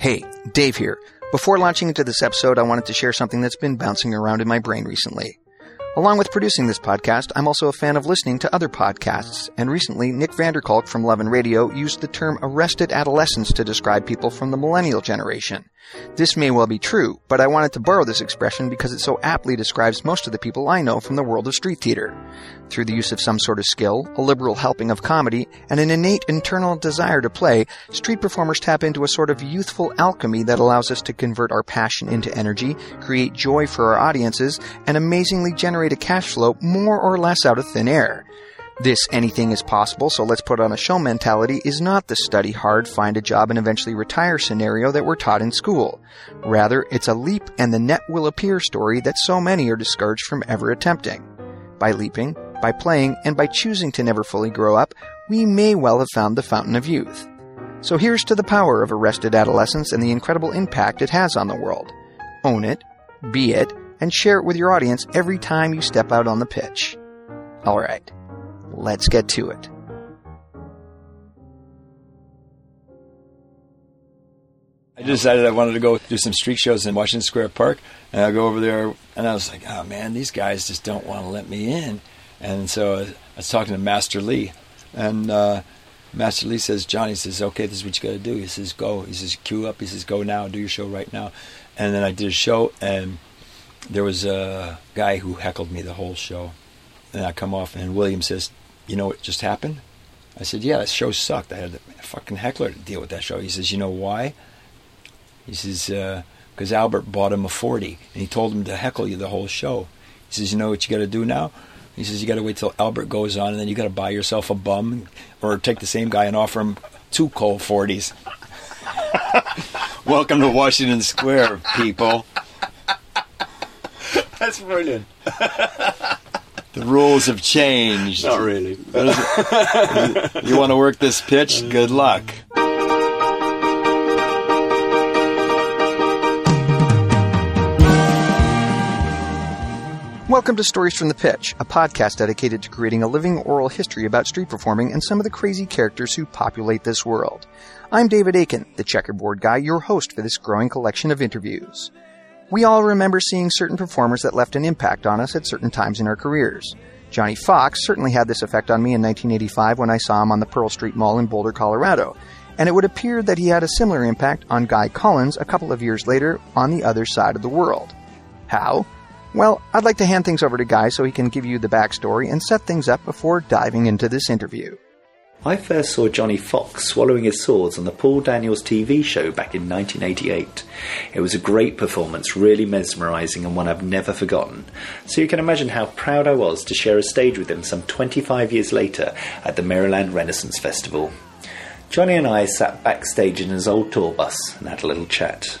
Hey, Dave here. Before launching into this episode, I wanted to share something that's been bouncing around in my brain recently. Along with producing this podcast, I'm also a fan of listening to other podcasts, and recently Nick van der Kolk from Love and Radio used the term arrested adolescence to describe people from the millennial generation. This may well be true, but I wanted to borrow this expression because it so aptly describes most of the people I know from the world of street theater. Through the use of some sort of skill, a liberal helping of comedy, and an innate internal desire to play, street performers tap into a sort of youthful alchemy that allows us to convert our passion into energy, create joy for our audiences, and amazingly generate a cash flow more or less out of thin air. This anything is possible, so let's put on a show mentality is not the study hard, find a job, and eventually retire scenario that we're taught in school. Rather, it's a leap and the net will appear story that so many are discouraged from ever attempting. By leaping, by playing, and by choosing to never fully grow up, we may well have found the fountain of youth. So here's to the power of arrested adolescence and the incredible impact it has on the world. Own it, be it, and share it with your audience every time you step out on the pitch. Alright, let's get to it. I decided I wanted to go do some street shows in Washington Square Park, and I go over there, and I was like, "Oh man, these guys just don't want to let me in." And so I was talking to Master Lee, and uh, Master Lee says, "Johnny says, okay, this is what you got to do." He says, "Go." He says, "Cue up." He says, "Go now, do your show right now." And then I did a show, and there was a guy who heckled me the whole show, and I come off, and William says, "You know what just happened?" I said, "Yeah, that show sucked. I had a fucking heckler to deal with that show." He says, "You know why?" He says, because uh, Albert bought him a 40 and he told him to heckle you the whole show. He says, you know what you got to do now? He says, you got to wait till Albert goes on and then you got to buy yourself a bum or take the same guy and offer him two cold 40s. Welcome to Washington Square, people. That's brilliant. The rules have changed. Not really. you want to work this pitch? Good luck. Welcome to Stories from the Pitch, a podcast dedicated to creating a living oral history about street performing and some of the crazy characters who populate this world. I'm David Aiken, the checkerboard guy, your host for this growing collection of interviews. We all remember seeing certain performers that left an impact on us at certain times in our careers. Johnny Fox certainly had this effect on me in 1985 when I saw him on the Pearl Street Mall in Boulder, Colorado, and it would appear that he had a similar impact on Guy Collins a couple of years later on the other side of the world. How? Well, I'd like to hand things over to Guy so he can give you the backstory and set things up before diving into this interview. I first saw Johnny Fox swallowing his swords on the Paul Daniels TV show back in 1988. It was a great performance, really mesmerising and one I've never forgotten. So you can imagine how proud I was to share a stage with him some 25 years later at the Maryland Renaissance Festival. Johnny and I sat backstage in his old tour bus and had a little chat.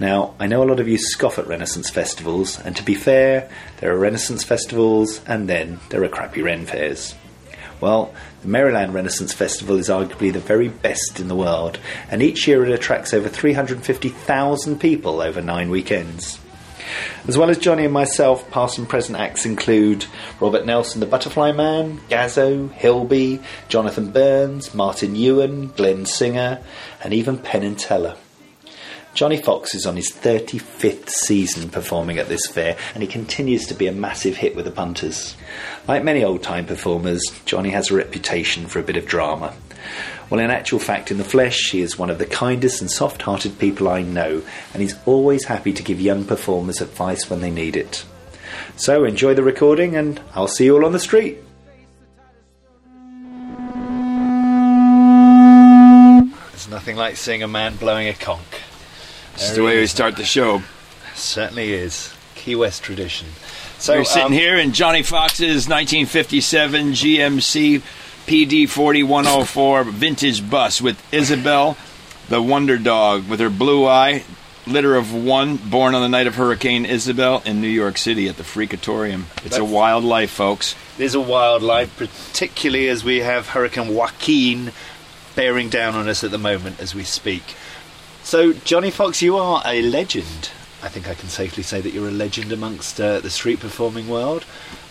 Now, I know a lot of you scoff at Renaissance festivals, and to be fair, there are Renaissance festivals and then there are crappy Ren fairs. Well, the Maryland Renaissance Festival is arguably the very best in the world, and each year it attracts over 350,000 people over nine weekends. As well as Johnny and myself, past and present acts include Robert Nelson, the Butterfly Man, Gazzo, Hilby, Jonathan Burns, Martin Ewan, Glenn Singer, and even Penn and Teller. Johnny Fox is on his 35th season performing at this fair, and he continues to be a massive hit with the punters. Like many old time performers, Johnny has a reputation for a bit of drama. Well, in actual fact, in the flesh, he is one of the kindest and soft hearted people I know, and he's always happy to give young performers advice when they need it. So enjoy the recording, and I'll see you all on the street. There's nothing like seeing a man blowing a conch. This is the way we start the show. Certainly is. Key West tradition. So we're sitting um, here in Johnny Fox's 1957 GMC PD 4104 vintage bus with Isabel, the Wonder Dog, with her blue eye, litter of one, born on the night of Hurricane Isabel in New York City at the Freakatorium. It's a wild life, folks. It is a wild life, particularly as we have Hurricane Joaquin bearing down on us at the moment as we speak. So, Johnny Fox, you are a legend. I think I can safely say that you're a legend amongst uh, the street performing world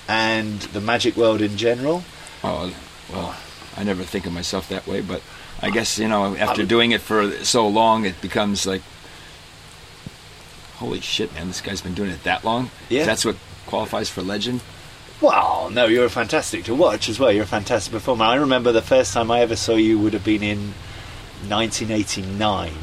and the magic world in general. Oh, well, I never think of myself that way, but I guess you know after doing it for so long, it becomes like, holy shit, man! This guy's been doing it that long. Yeah. that's what qualifies for legend. Well, no, you're fantastic to watch as well. You're a fantastic performer. I remember the first time I ever saw you would have been in 1989,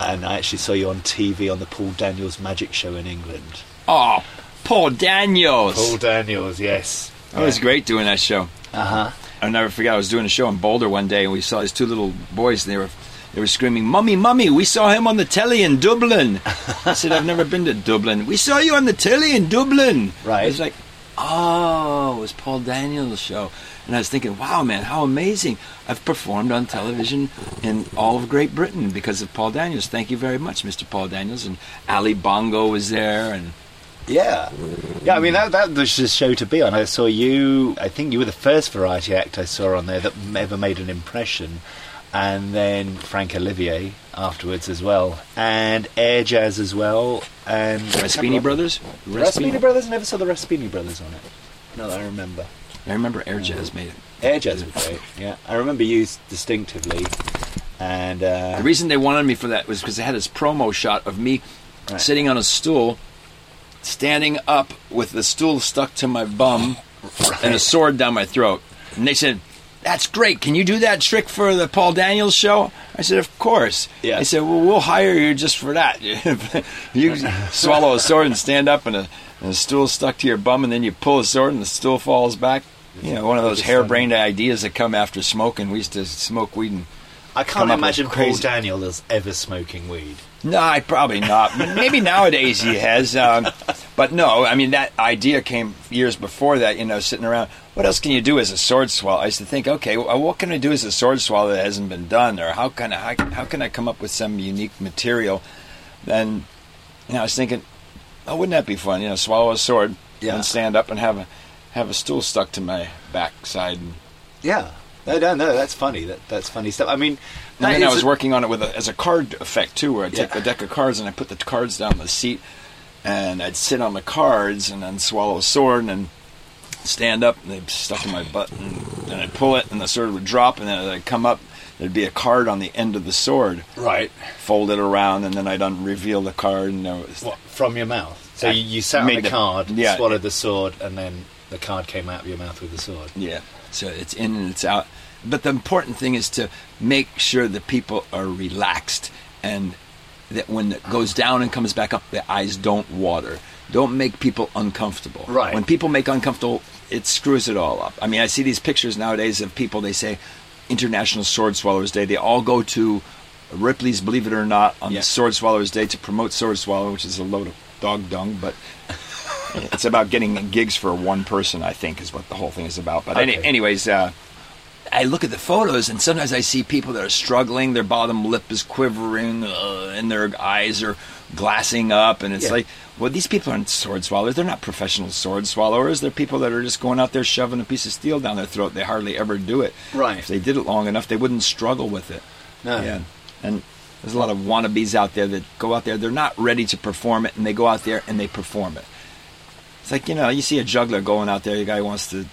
and I actually saw you on TV on the Paul Daniels Magic Show in England. Oh, Paul Daniels. Paul Daniels, yes. That was great doing that show. Uh huh. I'll never forget. I was doing a show in Boulder one day, and we saw these two little boys. And they were they were screaming, "Mummy, mummy! We saw him on the telly in Dublin." I said, "I've never been to Dublin. We saw you on the telly in Dublin." Right. It was like, "Oh, it was Paul Daniels' show." And I was thinking, "Wow, man, how amazing! I've performed on television in all of Great Britain because of Paul Daniels. Thank you very much, Mr. Paul Daniels." And Ali Bongo was there, and Yeah, yeah. I mean, that that was the show to be on. I saw you. I think you were the first variety act I saw on there that ever made an impression, and then Frank Olivier afterwards as well, and Air Jazz as well, and Raspyni Brothers. The Raspyni Brothers. Never saw the Raspyni Brothers on it. No, I remember. I remember Air Jazz made it. Air Jazz was great. Yeah, I remember you distinctively, and uh, The reason they wanted me for that was because they had this promo shot of me Right. sitting on a stool, standing up with the stool stuck to my bum and a sword down my throat. And they said, "That's great. Can you do that trick for the Paul Daniels show?" I said, "Of course." Yeah. They said, "Well, we'll hire you just for that. you swallow a sword and stand up, and a, and a stool stuck to your bum, and then you pull a sword, and the stool falls back." You know, one of those harebrained ideas that come after smoking. We used to smoke weed and I can't imagine Paul Daniel as ever smoking weed. No, I probably not. Maybe nowadays he has, um, but no. I mean, that idea came years before that. You know, sitting around. What else can you do as a sword swallow? I used to think, okay, well, what can I do as a sword swallow that hasn't been done, or how can I how, how can I come up with some unique material? And you know, I was thinking, oh, wouldn't that be fun? You know, swallow a sword Yeah. and stand up and have a have a stool stuck to my backside. And, Yeah. No, no, no. That's funny. That that's funny stuff. I mean, And then I was a- working on it with a, as a card effect too, where I'd take Yeah. a deck of cards and I put the cards down the seat, and I'd sit on the cards and then swallow a sword and then stand up and they'd stuck in my butt, and then I'd pull it and the sword would drop, and then I'd come up. There'd be a card on the end of the sword, right. fold it around, and then I'd unreveal the card. And there was, What from your mouth? So I you, you sat on made the the- card, yeah. swallowed the sword, and then the card came out of your mouth with the sword. Yeah. So it's in and it's out. But the important thing is to make sure that people are relaxed and that when it goes down and comes back up, the eyes don't water. Don't make people uncomfortable. Right. When people make uncomfortable, it screws it all up. I mean, I see these pictures nowadays of people, they say International Sword Swallowers Day. They all go to Ripley's Believe It or Not on the Sword Swallowers Day to promote sword swallow, which is a load of dog dung, but it's about getting gigs for one person, I think, is what the whole thing is about. But any, anyways, uh, I look at the photos, and sometimes I see people that are struggling. Their bottom lip is quivering, uh, and their eyes are glassing up, and it's Yeah. like, well, these people aren't sword swallowers. They're not professional sword swallowers. They're people that are just going out there shoving a piece of steel down their throat. They hardly ever do it. Right. If they did it long enough, they wouldn't struggle with it. No. Yeah. And there's a lot of wannabes out there that go out there. They're not ready to perform it, and they go out there and they perform it. It's like you know, you see a juggler going out there. The guy wants to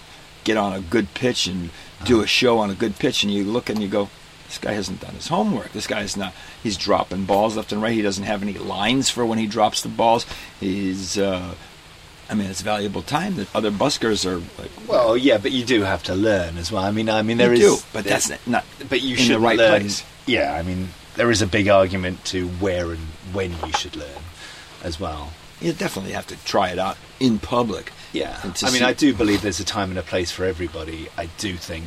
get on a good pitch and do uh-huh. a show on a good pitch, and you look and you go, "This guy hasn't done his homework. This guy's not. He's dropping balls left and right. He doesn't have any lines for when he drops the balls. He's." Uh, I mean, it's valuable time that other buskers are like. Well, yeah, but you do have to learn as well. I mean, I mean, there you is, do, but that's there's- not But you in the should right learn. place. Yeah, I mean, there is a big argument to where and when you should learn, as well. You definitely have to try it out in public. Yeah, I mean, see- I do believe there's a time and a place for everybody. I do think,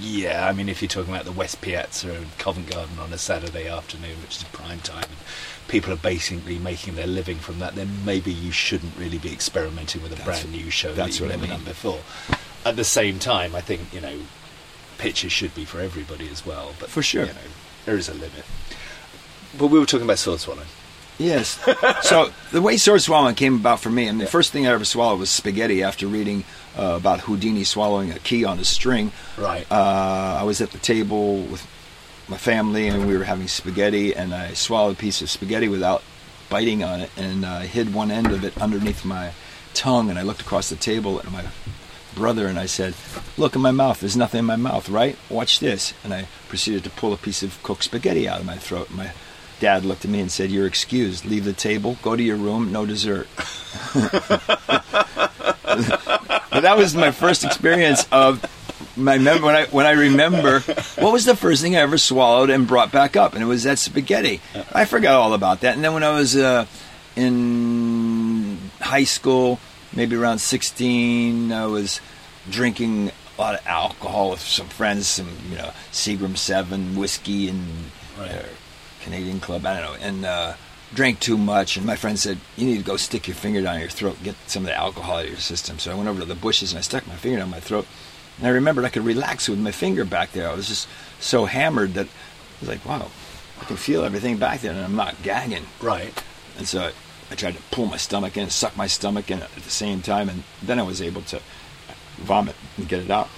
yeah, I mean, if you're talking about the West Piazza and Covent Garden on a Saturday afternoon, which is prime time, and people are basically making their living from that, then maybe you shouldn't really be experimenting with a That's brand new show that's that you've what I never mean. done before. At the same time, I think you know, pitches should be for everybody as well. But For sure. you know, there is a limit. But we were talking about sword swallowing. Yes. so the way sword swallowing came about for me, and the first thing I ever swallowed was spaghetti after reading uh, about Houdini swallowing a key on a string. Right. Uh, I was at the table with my family, and we were having spaghetti, and I swallowed a piece of spaghetti without biting on it, and I hid one end of it underneath my tongue, and I looked across the table, at my brother and I said, "Look in my mouth. There's nothing in my mouth, right? Watch this." And I proceeded to pull a piece of cooked spaghetti out of my throat. My dad looked at me and said, "You're excused. Leave the table. Go to your room. No dessert." but that was my first experience of my mem- when I when I remember what was the first thing I ever swallowed and brought back up, and it was that spaghetti. I forgot all about that. And then when I was uh, in high school, maybe around sixteen, I was drinking a lot of alcohol with some friends, some you know Seagram Seven whiskey and uh, Canadian Club. I don't know, and uh, drank too much. And my friend said, "You need to go stick your finger down your throat, get some of the alcohol out of your system." So I went over to the bushes and I stuck my finger down my throat. And I remembered I could relax with my finger back there. I was just so hammered that I was like, "Wow, I can feel everything back there, and I'm not gagging." Right. And so I, I tried to pull my stomach in, suck my stomach in at the same time, and then I was able to vomit and get it out.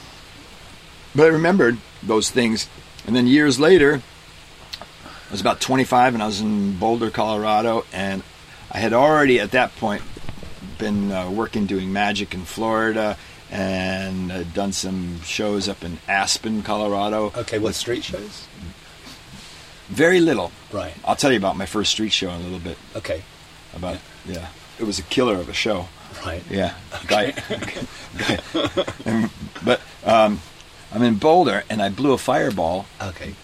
But I remembered those things, and then years later, I was about 25, and I was in Boulder, Colorado, and I had already at that point been uh, working doing magic in Florida, and had done some shows up in Aspen, Colorado. Okay, what street shows? Very little. Right. I'll tell you about my first street show in a little bit. Okay. About yeah, it was a killer of a show. Right. Yeah, guy. guy and, but um, I'm in Boulder, and I blew a fireball Okay.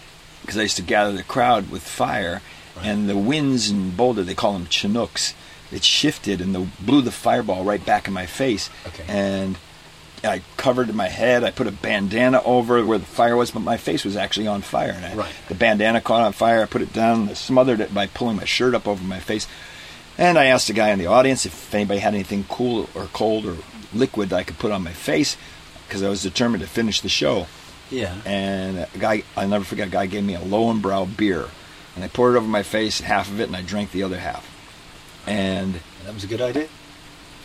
Because I used to gather the crowd with fire, Right. and the winds in Boulder they call them Chinooks. It shifted and the, blew the fireball right back in my face, Okay. and I covered my head. I put a bandana over where the fire was, but my face was actually on fire. And I, Right. the bandana caught on fire. I put it down. and I smothered it by pulling my shirt up over my face. And I asked the guy in the audience if anybody had anything cool or cold or liquid that I could put on my face because I was determined to finish the show. Yeah. And a guy, I'll never forget, a guy gave me a Löwenbräu beer. And I poured it over my face, half of it, and I drank the other half. And, that was a good idea.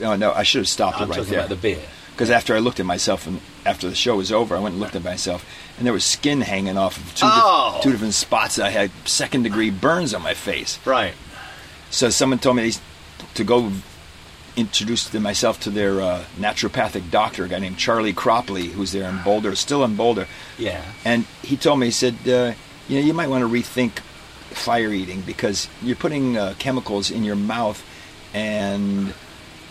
oh no, I should have stopped I'm it right talking there. about the beer. Because after I looked at myself, and after the show was over, I went and looked at myself, and there was skin hanging off of two, Oh. two different spots. I had second degree burns on my face. Right. So someone told me to go introduce to myself to their uh, naturopathic doctor, a guy named Charlie Cropley, who's there in Boulder, still in Boulder. Yeah. And he told me, he said, uh, you know, you might want to rethink fire eating because you're putting uh, chemicals in your mouth and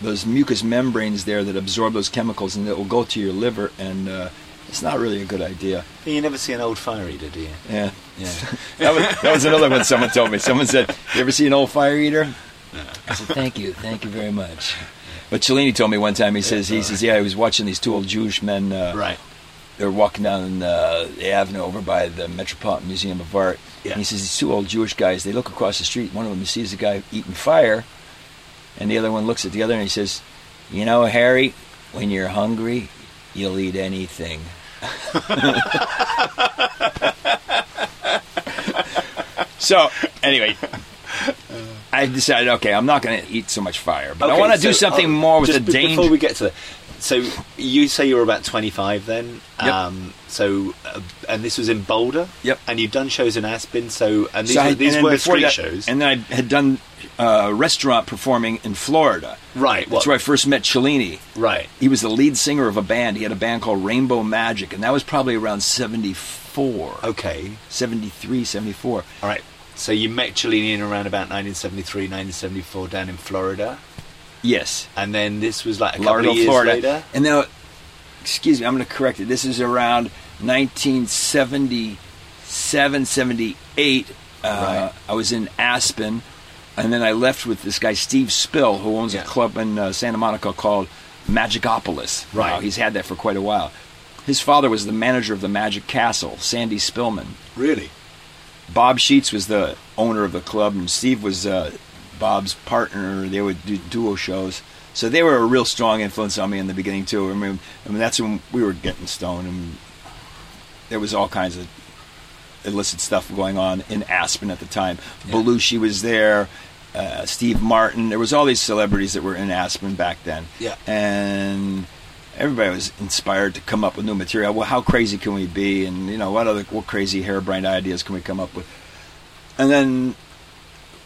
those mucous membranes there that absorb those chemicals and it will go to your liver and uh, it's not really a good idea. You never see an old fire eater, do you? Yeah. Yeah. that, was, that was another one someone told me. Someone said, You ever see an old fire eater? I said, Thank you. Thank you very much. But Cellini told me one time, he says, he says, yeah, he was watching these two old Jewish men. Uh, right. They're walking down uh, the avenue over by the Metropolitan Museum of Art. Yeah. And he says, these two old Jewish guys, they look across the street. One of them sees a guy eating fire. And the other one looks at the other and he says, You know, Harry, when you're hungry, you'll eat anything. so, anyway, I decided, okay, I'm not going to eat so much fire, but I want to do so, something oh, more with the be- danger. Before we get to that, so you say you were about 25 then. Yep. Um, so, uh, and this was in Boulder. Yep. And you've done shows in Aspen. So, and these, So I- were, these and were street that- shows. And then I had done uh, restaurant performing in Florida. right. That's where I first met Cellini. Right. He was the lead singer of a band. He had a band called Rainbow Magic, and that was probably around 74, Okay. 73, 74. All right. So you met Cellini in around about 1973, 1974 down in Florida, Yes, and then this was like a couple of years Florida. later. And then, excuse me, I'm going to correct it. This is around 1977, 78. Uh, Right. I was in Aspen, and then I left with this guy Steve Spill, who owns Yeah. a club in uh, Santa Monica called Magicopolis. Right. Now, he's had that for quite a while. His father was the manager of the Magic Castle, Sandy Spillman. Really? Bob Sheets was the owner of the club, and Steve was uh, Bob's partner. They would do duo shows, so they were a real strong influence on me in the beginning too. I mean, I mean that's when we were getting stoned, and there was all kinds of illicit stuff going on in Aspen at the time. Belushi was there. Uh, Steve Martin. There was all these celebrities that were in Aspen back then. Yeah. And everybody was inspired to come up with new material. Well, how crazy can we be? And you know, what other what crazy harebrained ideas can we come up with? And then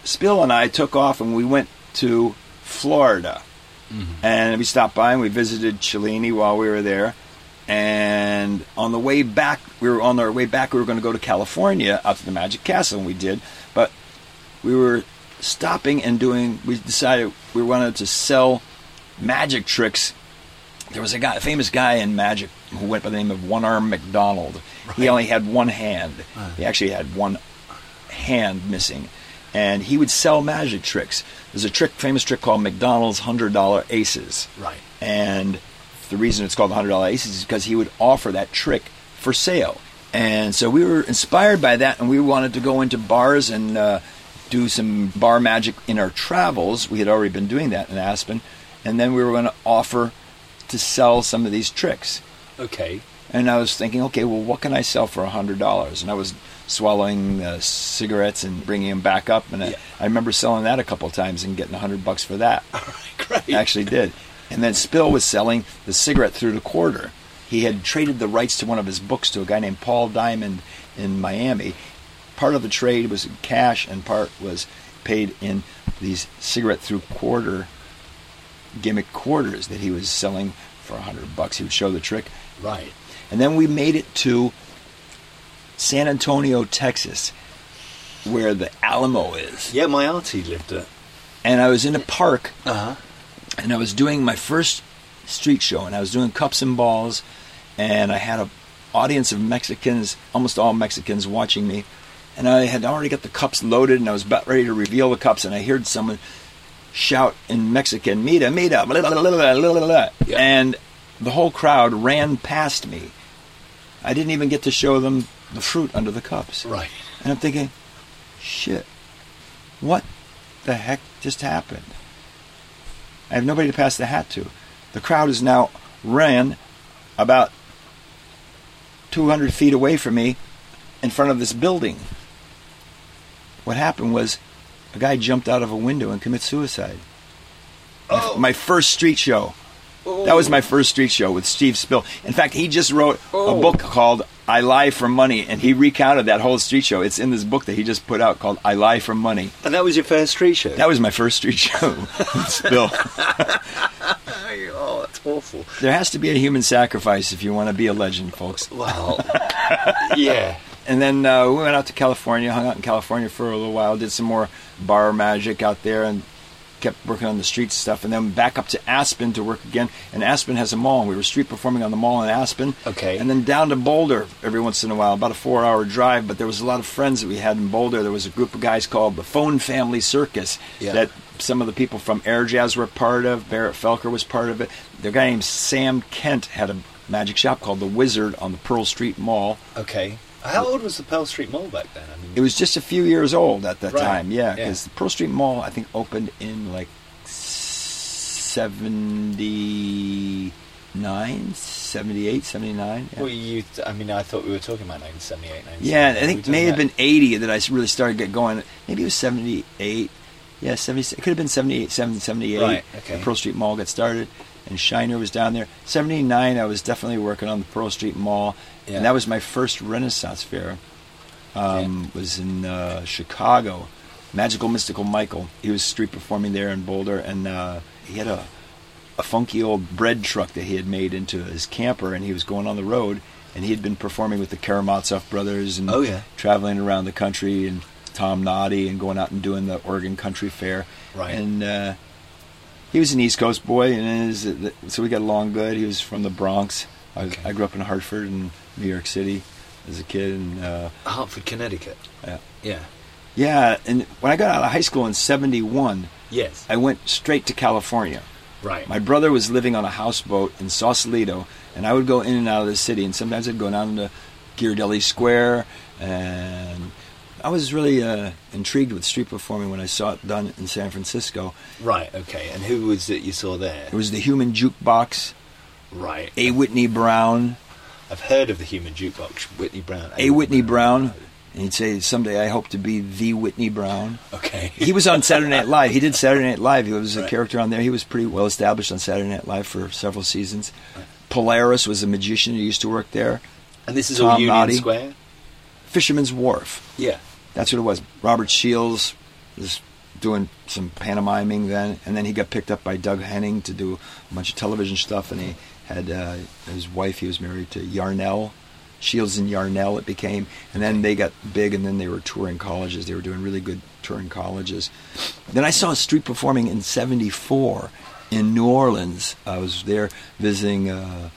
Spill and I took off and we went to Florida. Mm-hmm. And we stopped by and we visited Cellini while we were there. And on the way back, we were on our way back. We were going to go to California, out to the Magic Castle, and we did. But we were stopping and doing. We decided we wanted to sell magic tricks. There was a guy, a famous guy in magic, who went by the name of One Arm McDonald. He only had one hand. He actually had one hand missing, and he would sell magic tricks. There's a trick, famous trick called McDonald's hundred dollar aces. Right. And the reason it's called the hundred dollar aces is because he would offer that trick for sale. And so we were inspired by that, and we wanted to go into bars and uh, do some bar magic in our travels. We had already been doing that in Aspen, and then we were going to offer to sell some of these tricks. Okay. And I was thinking, okay, well, what can I sell for a hundred dollars? And I was swallowing uh, cigarettes and bringing them back up, and Yeah. I, I remember selling that a couple of times and getting a hundred bucks for that. All right, Great. Actually, did. And then Spill was selling the cigarette through the quarter. He had traded the rights to one of his books to a guy named Paul Diamond in Miami. Part of the trade was in cash, and part was paid in these cigarette through quarter gimmick quarters that he was selling for a hundred bucks. He would show the trick. Right. And then we made it to San Antonio, Texas, where the Alamo is. Yeah, my auntie lived there. And I was in a park Uh huh. and I was doing my first street show and I was doing cups and balls and I had a audience of Mexicans, almost all Mexicans watching me. And I had already got the cups loaded and I was about ready to reveal the cups and I heard someone shout in Mexican, Mira, mira, blah, blah, blah. Yeah. and the whole crowd ran past me. I didn't even get to show them the fruit under the cups. Right. And I'm thinking, shit, what the heck just happened? I have nobody to pass the hat to. The crowd is now ran about 200 feet away from me in front of this building. What happened was a guy jumped out of a window and committed suicide. My- Oh. My first street show. Oh. That was my oh. first street show with Steve Spill. In fact, he just wrote Oh. a book called I Lie for Money, and he recounted that whole street show. It's in this book that he just put out called I Lie for Money. And that was your first street show? That was my first street show with Spill. oh, that's awful. There has to be a human sacrifice if you want to be a legend, folks. Well, yeah. And then uh, we went out to California, hung out in California for a little while, did some more bar magic out there, and kept working on the street stuff. And then back up to Aspen to work again. And Aspen has a mall, and we were street performing on the mall in Aspen. Okay. And then down to Boulder every once in a while, about a four-hour drive. But there was a lot of friends that we had in Boulder. There was a group of guys called the Phone Family Circus Yeah. that some of the people from Air Jazz were part of. Barrett Felker was part of it. The guy named Sam Kent had a magic shop called the Wizard on the Pearl Street Mall. Okay. How old was the Pearl Street Mall back then? I mean, It was just a few years old at that Right, time, yeah, yeah. because the Pearl Street Mall, I think, opened in like 79, 78, 79. Yeah, well, you. I mean, I thought we were talking about 1978. yeah I think it may have been 80 that I really started to get going. Maybe it was 78. Yeah, 70, it could have been 78, 78. Right, okay. The Pearl Street Mall got started, and Shiner was down there. 79, I was definitely working on the Pearl Street Mall, Yeah. and that was my first Renaissance fair. um, was in uh, Chicago. Magical Mystical Michael. He was street performing there in Boulder, and uh, he had a a funky old bread truck that he had made into his camper, and he was going on the road. And he had been performing with the Karamazov brothers and Oh, yeah. traveling around the country, and Tom Noddy, and going out and doing the Oregon Country Fair. Right. And uh, he was an East Coast boy, and his, so we got along good. He was from the Bronx. I, Okay. I grew up in Hartford and New York City as a kid, and uh, Hartford, Connecticut. yeah. Yeah. Yeah, and when I got out of high school in '71, Yes. I went straight to California. right. My brother was living on a houseboat in Sausalito, and I would go in and out of the city. And sometimes I'd go down to Ghirardelli Square, and I was really uh, intrigued with street performing when I saw it done in San Francisco. right. Okay. And who was it you saw there? It was the Human Jukebox, right. A. Whitney Brown, I've heard of the Human Jukebox. Whitney Brown. A. Whitney Brown, and he'd say, "Someday I hope to be the Whitney Brown." Okay. he was on Saturday Night Live. He did Saturday Night Live. He was a Right. character on there. He was pretty well established on Saturday Night Live for several seasons. Polaris was a magician who used to work there. And this is Tom all Union Noddy. Square. Fisherman's Wharf. Yeah. That's what it was. Robert Shields was doing some pantomiming then, and then he got picked up by Doug Henning to do a bunch of television stuff, and he had uh, his wife. He was married to Yarnell. Shields and Yarnell it became, and then they got big, and then they were touring colleges. They were doing really good touring colleges. Then I saw Street performing in '74 in New Orleans. I was there visiting uh,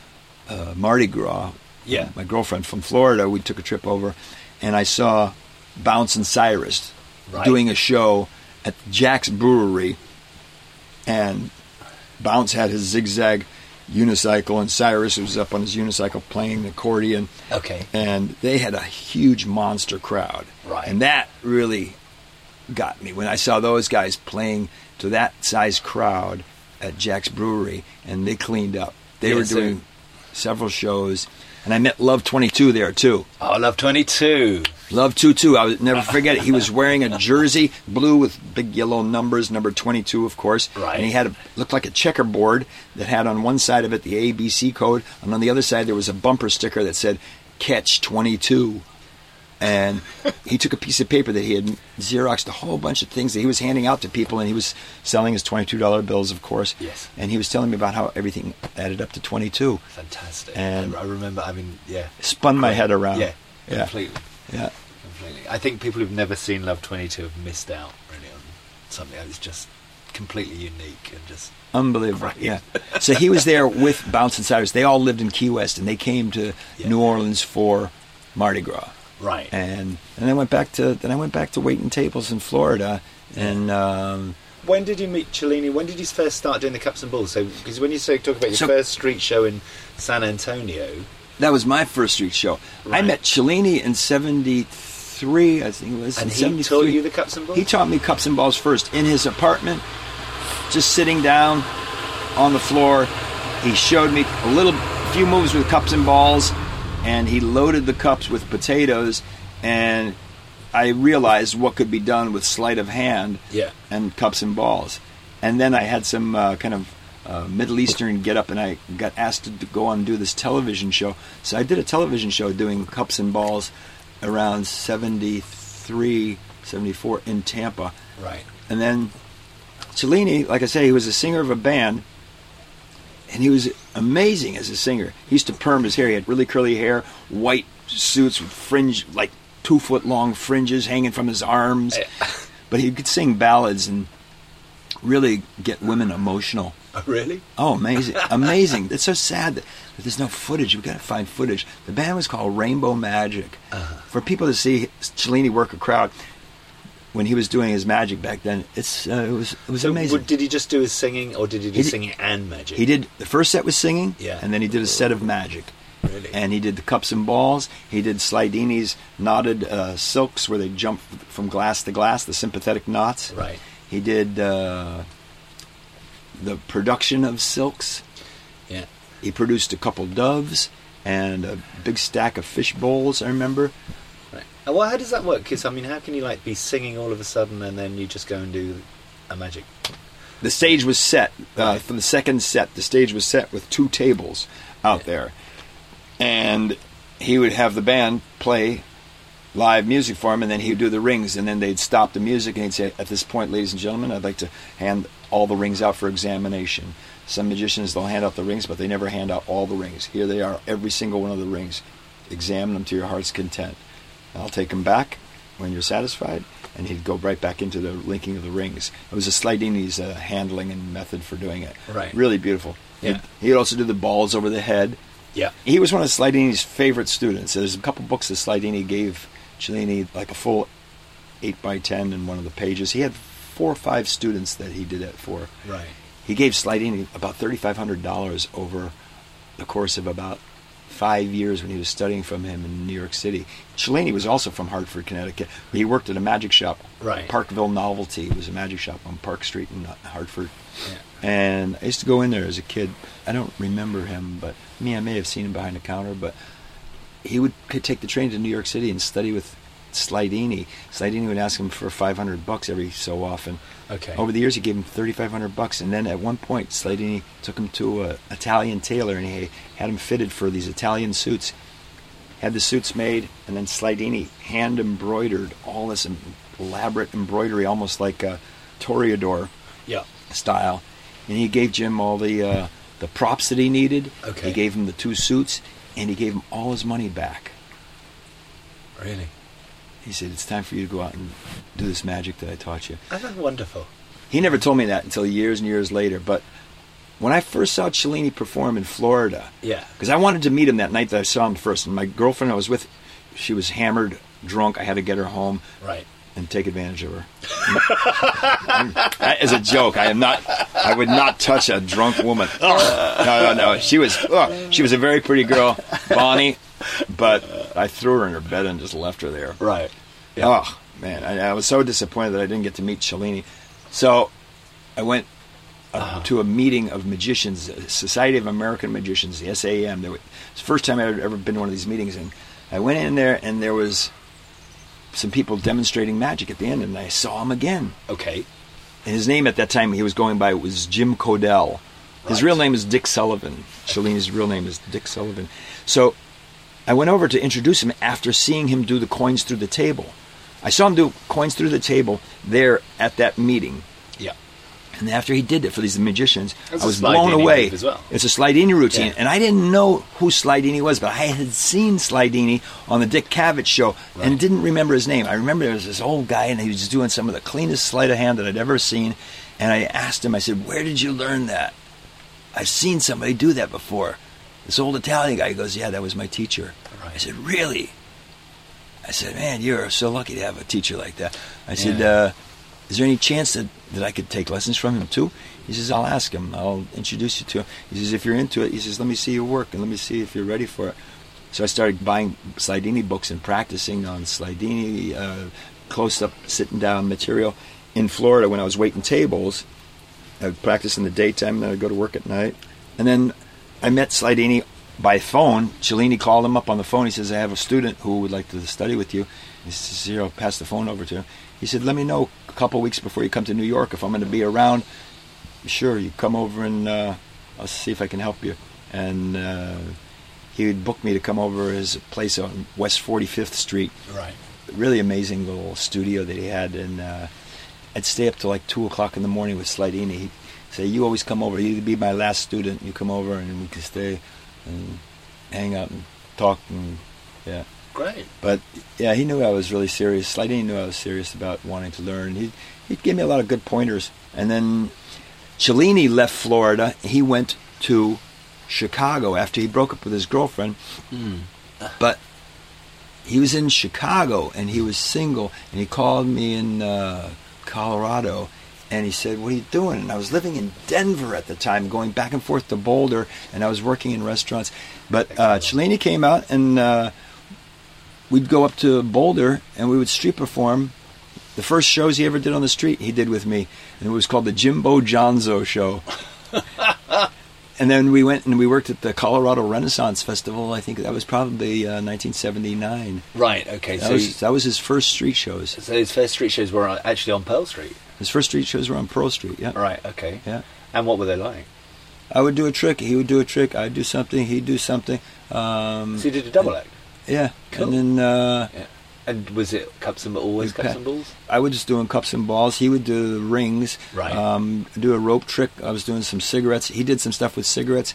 uh, Mardi Gras. Yeah. my girlfriend from Florida. We took a trip over, and I saw Bounce and Cyrus Right. doing a show at Jax Brewery, and Bounce had his zigzag unicycle, and Cyrus was up on his unicycle playing the accordion. Okay. And they had a huge monster crowd. Right. And that really got me when I saw those guys playing to that size crowd at Jax Brewery, and they cleaned up. They Yeah, were doing several shows, and I met Love Twenty Two there too. Oh, love 22. Love 22, I would never forget it. He was wearing a jersey, blue with big yellow numbers, number 22, of course. Right. And he had a, looked like a checkerboard that had on one side of it the ABC code, and on the other side there was a bumper sticker that said Catch 22. And he took a piece of paper that he had Xeroxed a whole bunch of things that he was handing out to people, and he was selling his $22 bills, of course. Yes. And he was telling me about how everything added up to 22. Fantastic. And- I, remember, I mean, yeah. Spun my head around. Yeah, Yeah. completely. Yeah. Completely. I think people who've never seen Love 22 have missed out, really, on something that's just completely unique and just. Unbelievable. Yeah. So he was there with Bounce and Cyrus. They all lived in Key West, and they came to Yeah. New Orleans for Mardi Gras. Right. And and I went back to then I went back to waiting tables in Florida, and um, When did you meet Cellini? When did you first start doing the cups and balls? So, because when you say talk about your So- first street show in San Antonio, that was my first street show. I met Cellini in '73, I think it was. and in he taught you the cups and balls. He taught me cups and balls first in his apartment, just sitting down on the floor. He showed me a little few moves with cups and balls, and he loaded the cups with potatoes, and I realized what could be done with sleight of hand Yeah. and cups and balls. And then I had some uh, kind of uh, Middle Eastern get up, and I got asked to go on and do this television show. So I did a television show doing cups and balls around 73, 74 in Tampa. Right. And then Cellini, like I say, he was a singer of a band, and he was amazing as a singer. He used to perm his hair. He had really curly hair, white suits with fringe, like two foot long fringes hanging from his arms. But he could sing ballads and really get women emotional. Oh, really? Oh, amazing! amazing! It's so sad that, that there's no footage. We've got to find footage. The band was called Rainbow Magic. Uh-huh. For people to see Cellini work a crowd when he was doing his magic back then, it's uh, it was it was So, amazing. did he just do his singing, or did he do He did- singing and magic? he did the first set was singing, Yeah. and then he did a set of magic. Really? And he did the cups and balls. He did Slidini's knotted uh, silks, where they jump from glass to glass, the sympathetic knots. Right. He did uh, the production of silks. Yeah. He produced a couple doves and a big stack of fish bowls. I remember. And well, how does that work? Because I mean, how can you like be singing all of a sudden and then you just go and do a magic? The stage was set uh, for the second set. The stage was set with two tables out Yeah. there, and he would have the band play live music for him, and then he would do the rings, and then they'd stop the music, and he'd say, "At this point, ladies and gentlemen, I'd like to hand all the rings out for examination." Some magicians they'll hand out the rings, but they never hand out all the rings. Here they are, every single one of the rings. Examine them to your heart's content. I'll take him back when you're satisfied, and he'd go right back into the linking of the rings. It was a Slidini's uh, handling and method for doing it. Right. Really beautiful. Yeah. He'd, he'd also do the balls over the head. Yeah. He was one of Slidini's favorite students. There's a couple books that Slidini gave Cellini, like a full 8 by 10 in one of the pages. He had four or five students that he did it for. Right. He gave Slidini about $3,500 over the course of about five years when he was studying from him in New York City. Cellini was also from Hartford, Connecticut. He worked at a magic shop, Right. Parkville Novelty. It was a magic shop on Park Street in Hartford. Yeah. And I used to go in there as a kid. I don't remember him, but me, I may have seen him behind the counter. But he would take the train to New York City and study with Slidini. Slidini would ask him for 500 bucks every so often. Okay. Over the years, he gave him 3,500 bucks, and then at one point, Slidini took him to an Italian tailor, and he had him fitted for these Italian suits. Had the suits made, and then Slidini hand embroidered all this elaborate embroidery, almost like a toreador Yeah. style, and he gave Jim all the uh, the props that he needed. Okay. He gave him the two suits, and he gave him all his money back. Really? He said, "It's time for you to go out and do this magic that I taught you." Oh, that's wonderful. He never told me that until years and years later. But when I first saw Cellini perform in Florida, Yeah. because I wanted to meet him that night that I saw him first, and my girlfriend I was with, she was hammered, drunk. I had to get her home Right. and take advantage of her. As a joke, I am not. I would not touch a drunk woman. Oh. No, no, no. She was. Oh, she was a very pretty girl, Bonnie, but I threw her in her bed and just left her there. Right. Oh man, I, I was so disappointed that I didn't get to meet Cellini. So I went uh, to a meeting of magicians, uh, Society of American Magicians, the SAM. There was, the first time I had ever been to one of these meetings, and I went in there, and there was some people demonstrating magic at the end, and I saw him again. Okay. And his name at that time he was going by was Jim Codell. His Right. real name is Dick Sullivan. Cellini's real name is Dick Sullivan. So I went over to introduce him after seeing him do the coins through the table. I saw him do coins through the table there at that meeting. Yeah. And after he did it for these magicians, That's I was blown away. well. It's a Slidini routine, Yeah. and I didn't know who Slidini was, but I had seen Slidini on the Dick Cavett show and didn't remember his name. I remember there was this old guy, and he was doing some of the cleanest sleight of hand that I'd ever seen. And I asked him, I said, "Where did you learn that?" I've seen somebody do that before. This old Italian guy goes, "Yeah, that was my teacher." I said, "Really?" I said, "Man, you're so lucky to have a teacher like that." I said, uh, "Is there any chance that, that I could take lessons from him too?" He says, "I'll ask him. I'll introduce you to him." He says, "If you're into it," he says, "Let me see your work and let me see if you're ready for it." So I started buying Slidini books and practicing on Slidini, uh, close-up, sitting-down material in Florida when I was waiting tables. I would practice in the daytime, and then I'd go to work at night. And then I met Slidini by phone. Cellini called him up on the phone. He says, I have a student who would like to study with you. He says, here, I'll pass the phone over to him. He said, let me know a couple weeks before you come to New York if I'm going to be around. Sure, you come over and uh, I'll see if I can help you. And uh, he would book me to come over his place on West 45th Street Right. really amazing little studio that he had, and uh, I'd stay up till like two o'clock in the morning with Slidini. He'd say, "You always come over. You'd be my last student. You come over, and we can stay and hang out and talk." And yeah, Great. but yeah, he knew I was really serious. Slidini knew I was serious about wanting to learn. He he'd give me a lot of good pointers, and then Cellini left Florida. He went to Chicago after he broke up with his girlfriend. But he was in Chicago and he was single, and he called me in uh, Colorado. And he said, "What are you doing?" And I was living in Denver at the time, going back and forth to Boulder, and I was working in restaurants. But uh, Cellini came out, and uh, we'd go up to Boulder, and we would street perform. The first shows he ever did on the street, he did with me, and it was called the Jimbo Jonzo Show. and then we went and we worked at the Colorado Renaissance Festival. I think that was probably uh, 1979. Right. Okay. That So, was, that was his first street shows. so his first street shows were actually on Pearl Street. His first street shows were on Pearl Street. Yeah, Right. Okay. yeah. And what were they like? I would do a trick. He would do a trick. I'd do something. He'd do something. Um, So you did a double act. yeah, Cool. and then uh, Yeah. And was it cups and always cups and balls? I was just doing cups and balls. He would do the rings. Right. Um, do a rope trick. I was doing some cigarettes. He did some stuff with cigarettes.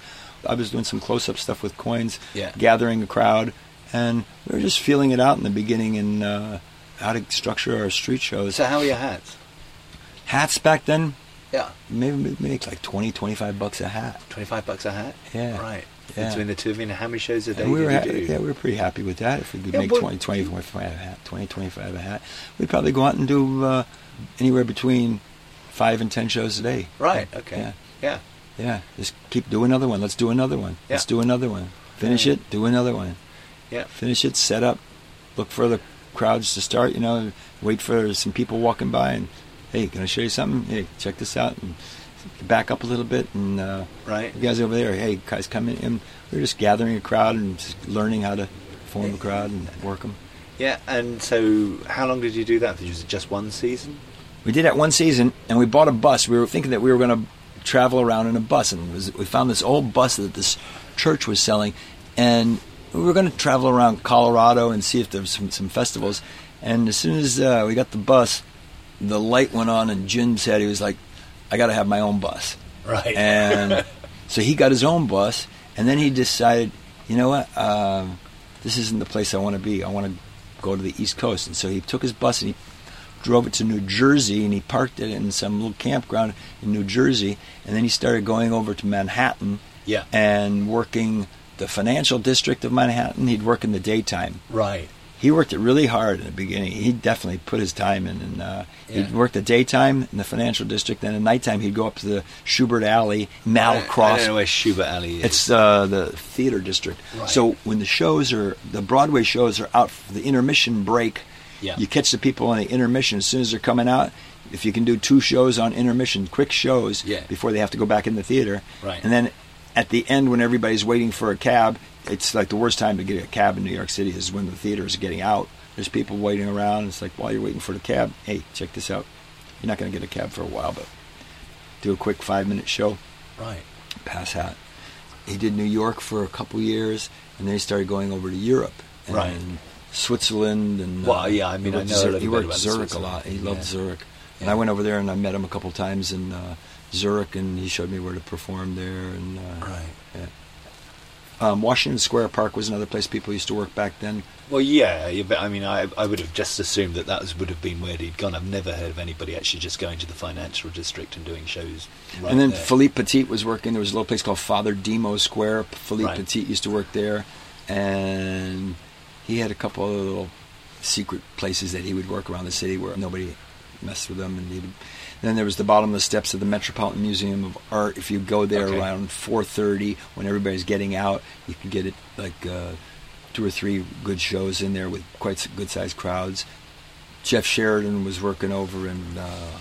I was doing some close-up stuff with coins. Yeah. Gathering a crowd, and we were just feeling it out in the beginning and uh, how to structure our street shows. So how are your hats? Hats back then, Yeah. maybe make like 20, 25 bucks a hat. Twenty-five bucks a hat. Yeah. Right. Yeah. Between the two of you, how many shows a day And we were you ha- do? yeah, we were pretty happy with that. If we could Yeah, make but- 20, 20, 25 a hat, 20, 25 a hat, we'd probably go out and do uh, anywhere between five and ten shows a day. Right. Okay. Yeah. Yeah. Yeah, just keep do another one. Let's do another one. Let's do another one. Finish Yeah. it. Do another one. Yeah. Finish it. Set up. Look for the crowds to start. You know, wait for some people walking by and hey, can I show you something? Hey, check this out and back up a little bit and uh, Right. you guys over there. Hey, guys, come in. And we're just gathering a crowd and just learning how to form a crowd and work them. Yeah. And so, how long did you do that? Was it just one season? We did that one season, and we bought a bus. We were thinking that we were going to travel around in a bus, and was, we found this old bus that this church was selling, and we were going to travel around Colorado and see if there was some, some festivals. And as soon as uh, we got the bus, the light went on and Jim said He was like, "I got to have my own bus." Right. And so he got his own bus, and then he decided, you know what, um, this isn't the place I want to be. I want to go to the East Coast. And so he took his bus and he drove it to New Jersey, and he parked it in some little campground in New Jersey, and then he started going over to Manhattan Yeah. and working the financial district of Manhattan. He'd work in the daytime right. He worked it really hard in the beginning. He definitely put his time in, and uh, Yeah. he'd work the daytime in the financial district. Then at nighttime, he'd go up to the Shubert Alley, I Malcross. don't know where Shubert Alley is. It's uh, the theater district. Right. So when the shows are, the Broadway shows are out for the intermission break, Yeah. you catch the people on the intermission as soon as they're coming out. If you can do two shows on intermission, quick shows, Yeah. before they have to go back in the theater. Right. And then at the end, when everybody's waiting for a cab, it's like the worst time to get a cab in New York City is when the theater is getting out. There's people waiting around. It's like while you're waiting for the cab, hey, check this out. You're not going to get a cab for a while, but do a quick five minute show right. pass hat. He did New York for a couple years, and then he started going over to Europe and Right. Switzerland. And Well, uh, yeah, I mean, I know Zurich- he worked Zurich a lot. He loved Yeah. Zurich, and Yeah. I went over there and I met him a couple times in uh, Zurich, and he showed me where to perform there. And uh, Right. yeah. Um, Washington Square Park was another place people used to work back then. Well, yeah, but I mean, I, I would have just assumed that that was, would have been where he'd gone. I've never heard of anybody actually just going to the financial district and doing shows. Right and then there. Philippe Petit was working. There was a little place called Father Demo Square. Philippe Right. Petit used to work there, and he had a couple of little secret places that he would work around the city where nobody messed with him. And he would, then there was the bottom of the steps of the Metropolitan Museum of Art. If you go there Okay. around 4:30 when everybody's getting out, you can get it like uh, two or three good shows in there with quite good sized crowds. Jeff Sheridan was working over in uh,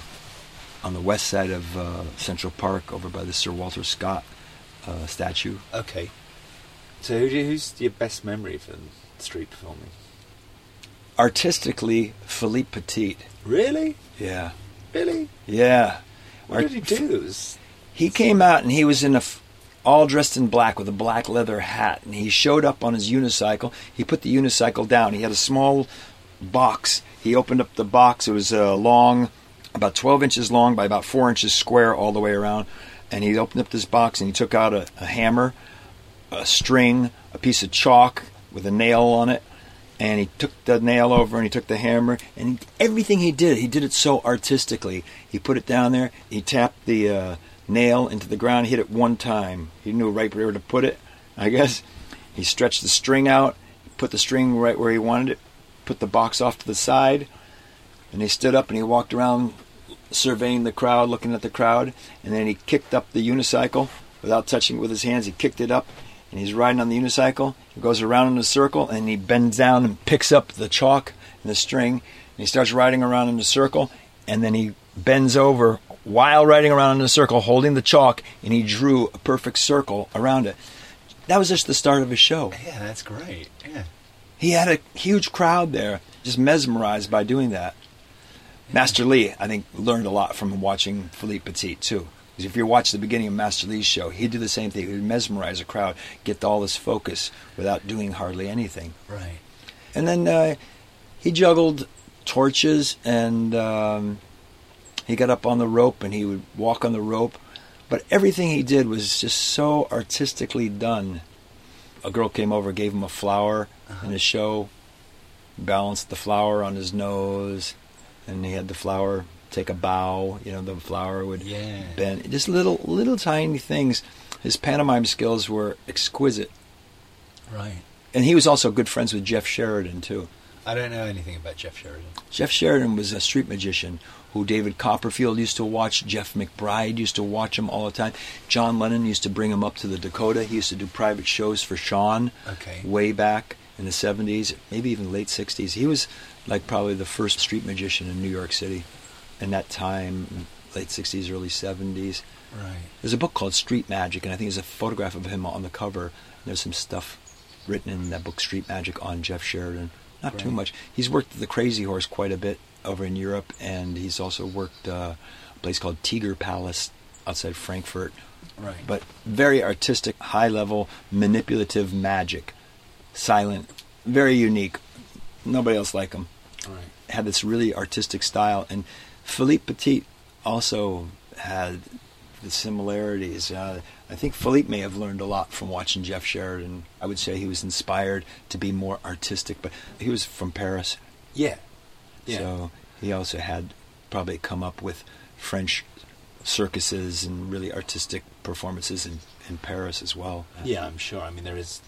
on the west side of uh, Central Park, over by the Sir Walter Scott uh, statue. Okay. So who you, who's your best memory from street performing? Artistically, Philippe Petit. Really? Yeah, Really? yeah. What Art- did he do? Was- He came out and he was in a all dressed in black with a black leather hat, and he showed up on his unicycle. He put the unicycle down. He had a small box. He opened up the box. It was uh, long, about 12 inches long by about four inches square all the way around. And he opened up this box and he took out a, a hammer, a string, a piece of chalk with a nail on it. And he took the nail over and he took the hammer and everything he did, he did it so artistically. He put it down there. He tapped the uh, nail into the ground, hit it one time. He knew right where to put it, I guess. He stretched the string out, put the string right where he wanted it, put the box off to the side, and he stood up and he walked around surveying the crowd, looking at the crowd, and then he kicked up the unicycle without touching it with his hands. He kicked it up, and he's riding on the unicycle. He goes around in a circle, and he bends down and picks up the chalk and the string, and he starts riding around in a circle, and then he bends over while riding around in a circle, holding the chalk, and he drew a perfect circle around it. That was just the start of his show. yeah, that's great. Yeah. He had a huge crowd there, just mesmerized by doing that. Master Lee, I think, learned a lot from watching Philippe Petit too. Because if you watch the beginning of Master Lee's show, he'd do the same thing. He'd mesmerize a crowd, get all this focus without doing hardly anything. Right. And then uh, he juggled torches and um, he got up on the rope and he would walk on the rope. But everything he did was just so artistically done. A girl came over, gave him a flower in his show, balanced the flower on his nose, and he had the flower take a bow. You know, the flower would Yeah. bend. Just little, little tiny things. His pantomime skills were exquisite. Right. And he was also good friends with Jeff Sheridan, too. I don't know anything about Jeff Sheridan. Jeff Sheridan was a street magician who David Copperfield used to watch. Jeff McBride used to watch him all the time. John Lennon used to bring him up to the Dakota. He used to do private shows for Sean Okay. way back in the 70s, maybe even late 60s. He was like probably the first street magician in New York City in that time, late 60s, early 70s. Right. There's a book called Street Magic, and I think there's a photograph of him on the cover. There's some stuff written in that book, Street Magic, on Jeff Sheridan. Not too much. He's worked at the Crazy Horse quite a bit over in Europe, and he's also worked uh, a place called Tiger Palace outside Frankfurt. Right. But very artistic, high level, manipulative magic. Silent, very unique. Nobody else like him right. had this really artistic style and Philippe Petit also had the similarities. Uh, I think Philippe may have learned a lot from watching Jeff Sheridan. I would say he was inspired to be more artistic, but he was from Paris. Yeah. Yeah. So he also had probably come up with French circuses and really artistic performances in, in Paris as well. yeah, I'm sure. I mean, there is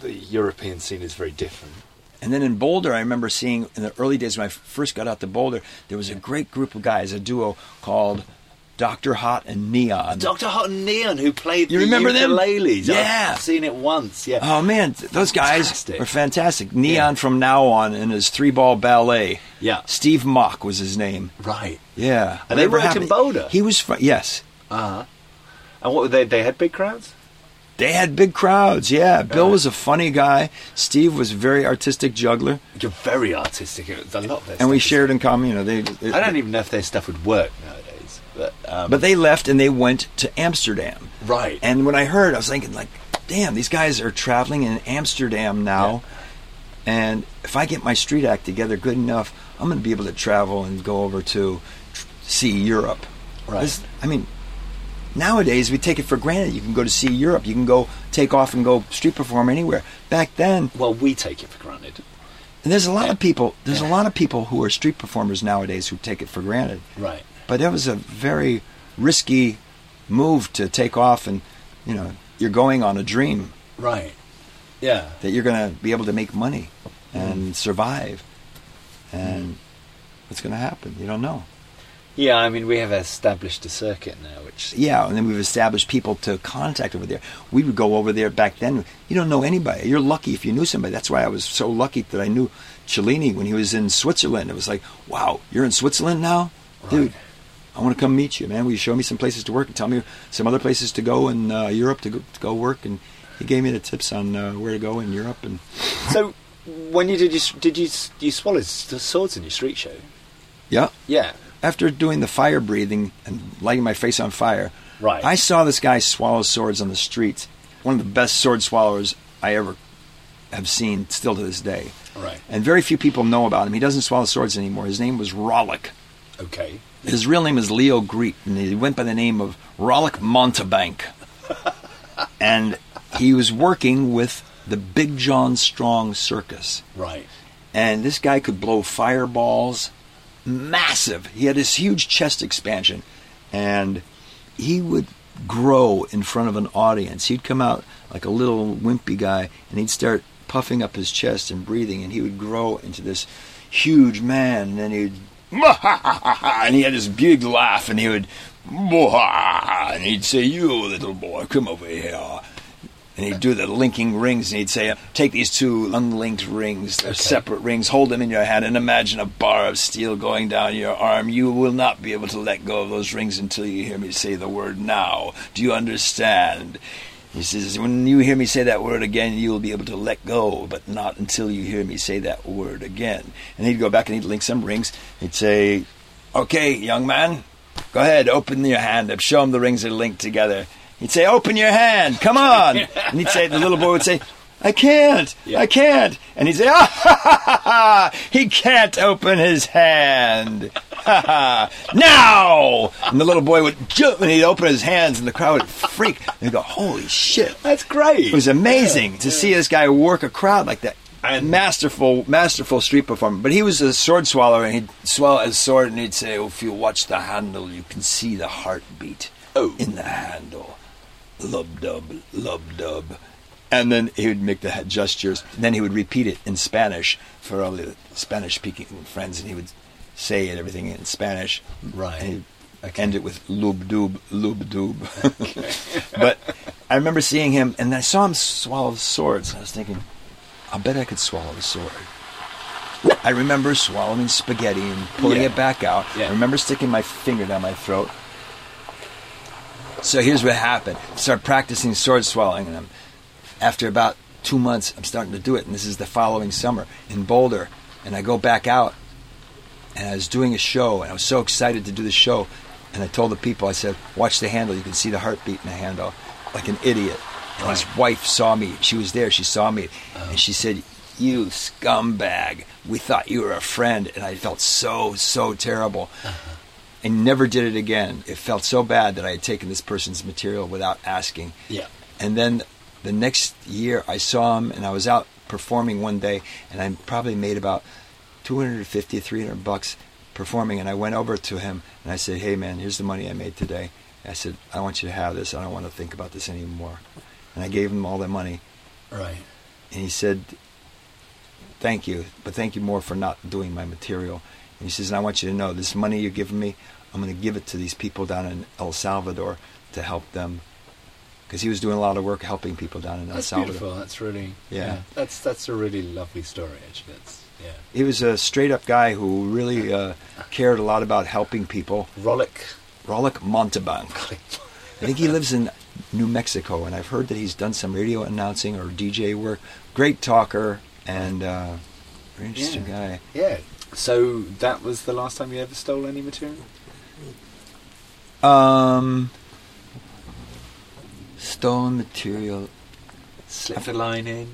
the European scene is very different. And then in Boulder, I remember seeing in the early days when I first got out to Boulder, there was a great group of guys, a duo called Dr. Hot and Neon. Dr. Hot and Neon, who played You the remember them? ukuleles. Yeah. I've seen it once. Yeah. Oh man, those guys Fantastic. are fantastic. Neon Yeah. from now on in his three ball ballet. Yeah. Steve Mock was his name. Right. Yeah. And they Whatever worked in Boulder? He was yes. Uh huh. And what were they? They had big crowds. They had big crowds. Yeah. Bill was a funny guy. Steve was a very artistic juggler, You're very artistic. It a lot of their and we stuff is- shared in common. You know, they. they- I don't even know if their stuff would work nowadays. But um, But they left and they went to Amsterdam. right. And when I heard, I was thinking, like, damn, these guys are traveling in Amsterdam now. And if I get my street act together good enough, I'm going to be able to travel and go over to tr- see Europe. Right. This- I mean, nowadays we take it for granted. You can go to see Europe. You can go take off and go street perform anywhere. Back then, well, we take it for granted. and there's a lot of people. There's a lot of people who are street performers nowadays who take it for granted. Right. But it was a very risky move to take off, and you know, you're going on a dream Right. Yeah. that you're going to be able to make money and survive. And what's going to happen? You don't know. Yeah. I mean, we have established a circuit now, which Yeah, and then we've established people to contact over there. We would go over there back then. You don't know anybody. You're lucky if you knew somebody. That's why I was so lucky that I knew Cellini when he was in Switzerland. It was like, wow, you're in Switzerland now? Dude, I want to come meet you, man. Will you show me some places to work and tell me some other places to go in uh, Europe to go, to go work? And he gave me the tips on uh, where to go in Europe. And So, when you did you did you you swallow s- swords in your street show? yeah, Yeah. After doing the fire breathing and lighting my face on fire, Right. I saw this guy swallow swords on the street. One of the best sword swallowers I ever have seen, still to this day. Right. And very few people know about him. He doesn't swallow swords anymore. His name was Rollick. Okay. His real name is Leo Greet, and he went by the name of Rollick Montebank. and he was working with the Big John Strong Circus Right. and this guy could blow fireballs massive. He had this huge chest expansion and he would grow in front of an audience. He'd come out like a little wimpy guy and he'd start puffing up his chest and breathing and he would grow into this huge man and then he'd and he had this big laugh and he would and he'd say you little boy come over here and he'd do the linking rings, and he'd say, "Take these two unlinked rings, they're separate rings. Hold them in your hand, and imagine a bar of steel going down your arm. You will not be able to let go of those rings until you hear me say the word now. Do you understand?" He says, "When you hear me say that word again, you will be able to let go, but not until you hear me say that word again." And he'd go back and he'd link some rings. He'd say, "Okay, young man, go ahead, open your hand up. Show him the rings are linked together." He'd say, "Open your hand, come on!" and he'd say, the little boy would say, "I can't, I can't," and he'd say, "Ah, ha, ha, ha, ha. he can't open his hand." Ha, ha. now, and the little boy would jump and he'd open his hands, and the crowd would freak. They'd go, "Holy shit!" That's great. It was amazing to see this guy work a crowd like that. And masterful, masterful street performer. But he was a sword swallower, and he'd swallow his sword, and he'd say, oh, "If you watch the handle, you can see the heartbeat Oh. in the handle." Lub dub, lub dub, and then he would make the gestures. And then he would repeat it in Spanish for all the Spanish-speaking friends, and he would say it everything in Spanish. Right. And he'd end it with lub dub, lub dub. but I remember seeing him, and I saw him swallow swords. I was thinking, I bet I could swallow a sword. I remember swallowing spaghetti and pulling Yeah. it back out. Yeah. I remember sticking my finger down my throat. So here's what happened. Start practicing sword swallowing, and I'm, after about two months, I'm starting to do it. And this is the following summer in Boulder, and I go back out, and I was doing a show, and I was so excited to do the show, and I told the people, I said, "Watch the handle. You can see the heartbeat in the handle," like an idiot. And his wife saw me. She was there. She saw me, and she said, "You scumbag! We thought you were a friend," and I felt so so terrible. Uh-huh. I never did it again. It felt so bad that I had taken this person's material without asking. Yeah. And then the next year I saw him and I was out performing one day and I probably made about 250 300 bucks performing and I went over to him and I said, "Hey man, here's the money I made today." I said, "I want you to have this. I don't want to think about this anymore." And I gave him all the money Right. and he said, "Thank you, but thank you more for not doing my material." And he says, "And I want you to know this money you're giving me, I'm going to give it to these people down in El Salvador to help them." Because he was doing a lot of work helping people down in El That's Salvador. beautiful. That's really Yeah. That's that's a really lovely story. Actually, that's yeah. He was a straight up guy who really uh, cared a lot about helping people. Rollick. Rollick Montebank. I think he lives in New Mexico, and I've heard that he's done some radio announcing or DJ work. Great talker and uh, very interesting guy. Yeah. So that was the last time you ever stole any material. Um, stolen material. Slip the line in.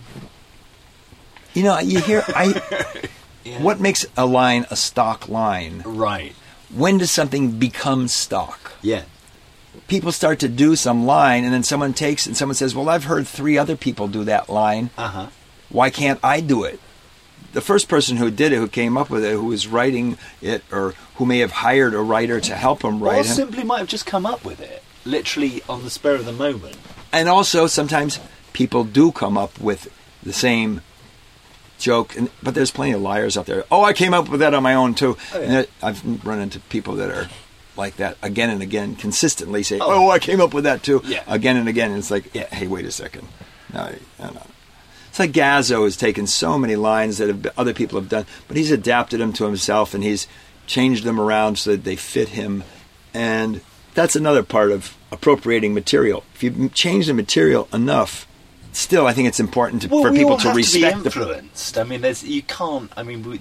You know, you hear I. Yeah. What makes a line a stock line? Right. When does something become stock? Yeah. People start to do some line, and then someone takes and someone says, "Well, I've heard three other people do that line. Uh huh. Why can't I do it?" The first person who did it, who came up with it, who was writing it, or who may have hired a writer to help him Or write it, simply might have just come up with it, literally on the spur of the moment. and also sometimes people do come up with the same joke and but there's plenty of liars out there oh i came up with that on my own too Oh, yeah. and i've run into people that are like that again and again consistently say Oh. oh, i came up with that too Yeah. again and again and it's like Yeah. hey wait a second no, no, no. It's like Gazzo has taken so many lines that have other people have done, but he's adapted them to himself and he's changed them around so that they fit him. And that's another part of appropriating material. If you change the material enough, still, I think it's important to, Well, for people to respect to be the. influenced. I mean, there's you can't. I mean, we,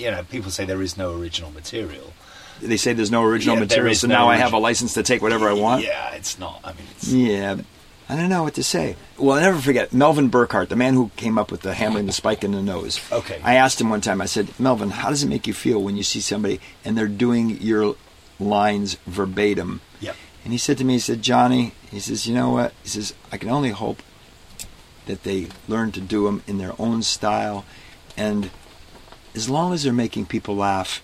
you know, people say there is no original material. They say there's no original Yeah, material, so no now I have a license to take whatever I want. Yeah, it's not. I mean, it's Yeah, I don't know what to say. Well, I never forget Melvin Burkhart, the man who came up with the hammering the spike in the nose. Okay. I asked him one time. I said, Melvin, how does it make you feel when you see somebody and they're doing your lines verbatim? Yep. And he said to me, he said, Johnny, he says, you know what? He says, I can only hope that they learn to do them in their own style, and as long as they're making people laugh,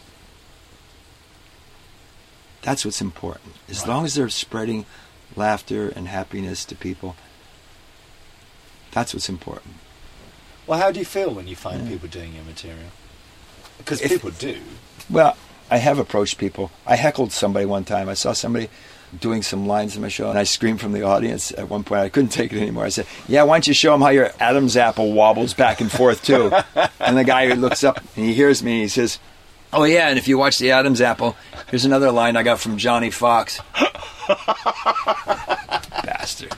that's what's important. As Right. long as they're spreading laughter and happiness to people, that's what's important. Well, how do you feel when you find Yeah. people doing your material? Because If- people do. Well, I have approached people. I heckled somebody one time. I saw somebody doing some lines in my show, and I screamed from the audience at one point. I couldn't take it anymore. I said, "Yeah, why don't you show them how your Adam's apple wobbles back and forth too?" and the guy who looks up and he hears me. and He says, "Oh yeah, and if you watch the Adam's apple, here's another line I got from Johnny Fox." Bastard.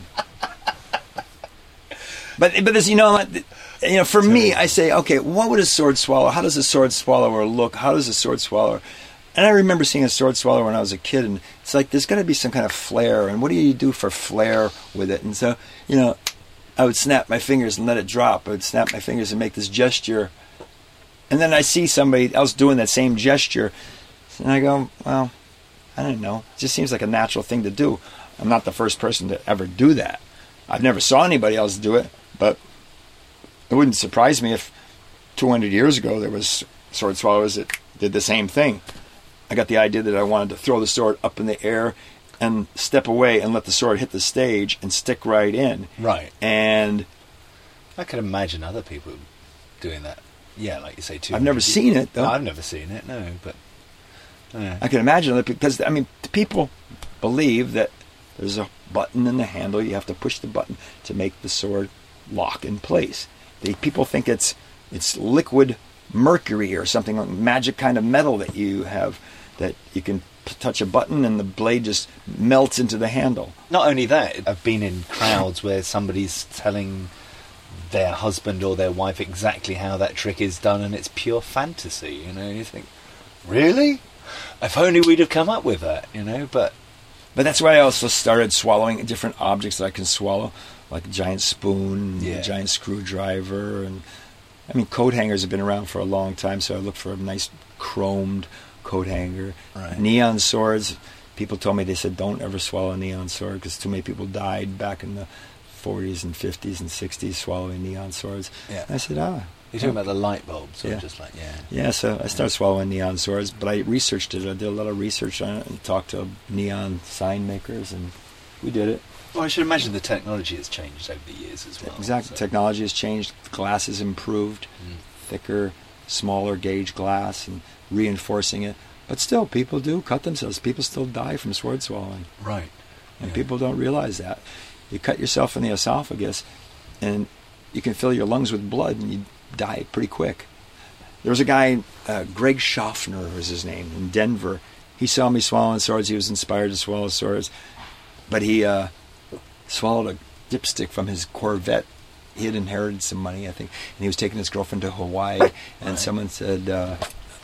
But but this, you know, you know, for me, I say, okay, what would a sword swallower? How does a sword swallower look? How does a sword swallower? And I remember seeing a sword swallower when I was a kid, and it's like there's got to be some kind of flair. And what do you do for flair with it? And so, you know, I would snap my fingers and let it drop. I would snap my fingers and make this gesture, and then I see somebody else doing that same gesture, and I go, well, I don't know. It just seems like a natural thing to do. I'm not the first person to ever do that. I've never saw anybody else do it, but it wouldn't surprise me if 200 years ago there was sword swallowers that did the same thing. I got the idea that I wanted to throw the sword up in the air and step away and let the sword hit the stage and stick right in. Right. And I can imagine other people doing that. Yeah, like you say, too. I've never seen it, though. I've never seen it. No, but yeah. I can imagine that because I mean people believe that there's a button in the handle. You have to push the button to make the sword lock in place. The people think it's it's liquid mercury or something like magic kind of metal that you have that you can p- touch a button and the blade just melts into the handle. Not only that, I've been in crowds where somebody's telling their husband or their wife exactly how that trick is done, and it's pure fantasy. You know, you think, really? If only we'd have come up with that. You know, but But that's why I also started swallowing different objects that I can swallow, like a giant spoon, Yeah. a giant screwdriver, and I mean coat hangers have been around for a long time. So I look for a nice chromed coat hanger, Right. neon swords. People told me they said don't ever swallow a neon sword because too many people died back in the 40s and 50s and 60s swallowing neon swords. Yeah. I said, ah. You're talking about the light bulbs, or Yeah. just like yeah. Yeah, so I started swallowing neon swords, but I researched it. I did a lot of research on it and talked to neon sign makers, and we did it. Well, I should imagine the technology has changed over the years as well. Exactly. so- Technology has changed. Glass has improved. Mm. Thicker, smaller gauge glass and reinforcing it. But still, people do cut themselves. People still die from sword swallowing. Right. And Yeah. people don't realize that. You cut yourself in the esophagus, and you can fill your lungs with blood, and you die pretty quick. There was a guy, uh, Greg Schaffner was his name, in Denver. He saw me swallowing swords. He was inspired to swallow swords, but he uh, swallowed a dipstick from his Corvette. He had inherited some money, I think, and he was taking his girlfriend to Hawaii. And Right. someone said, uh,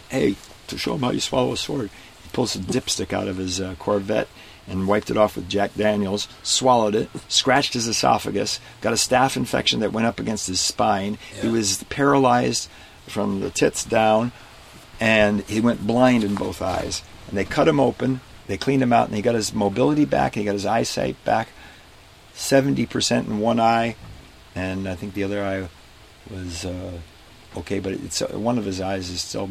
"Hey, to show him how you swallow a sword," he pulls a dipstick out of his uh, Corvette and wiped it off with Jack Daniels. Swallowed it, scratched his esophagus, got a staph infection that went up against his spine. He was paralyzed from the tits down, and he went blind in both eyes. And they cut him open, they cleaned him out, and he got his mobility back, and he got his eyesight back. Seventy percent in one eye, and I think the other eye was uh, okay, but it's uh, one of his eyes is still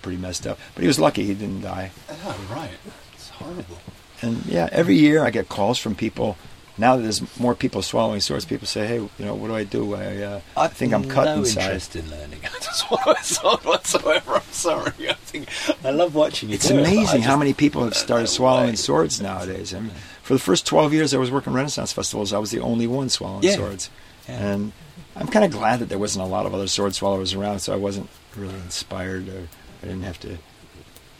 pretty messed up. But he was lucky; he didn't die. Oh, right. It's horrible. And yeah, every year I get calls from people. Now that there's more people swallowing swords, people say, "Hey, you know, what do I do? I, uh, I think I'm cut no inside." interest in learning how to swallow a sword whatsoever. I'm sorry. I think I love watching you. It's do it, but I amazing how many people have started swallowing why. swords nowadays. I mean, for the first 12 years I was working Renaissance festivals, I was the only one swallowing Yeah. swords. Yeah. And I'm kind of glad that there wasn't a lot of other sword swallowers around, so I wasn't really inspired or I didn't have to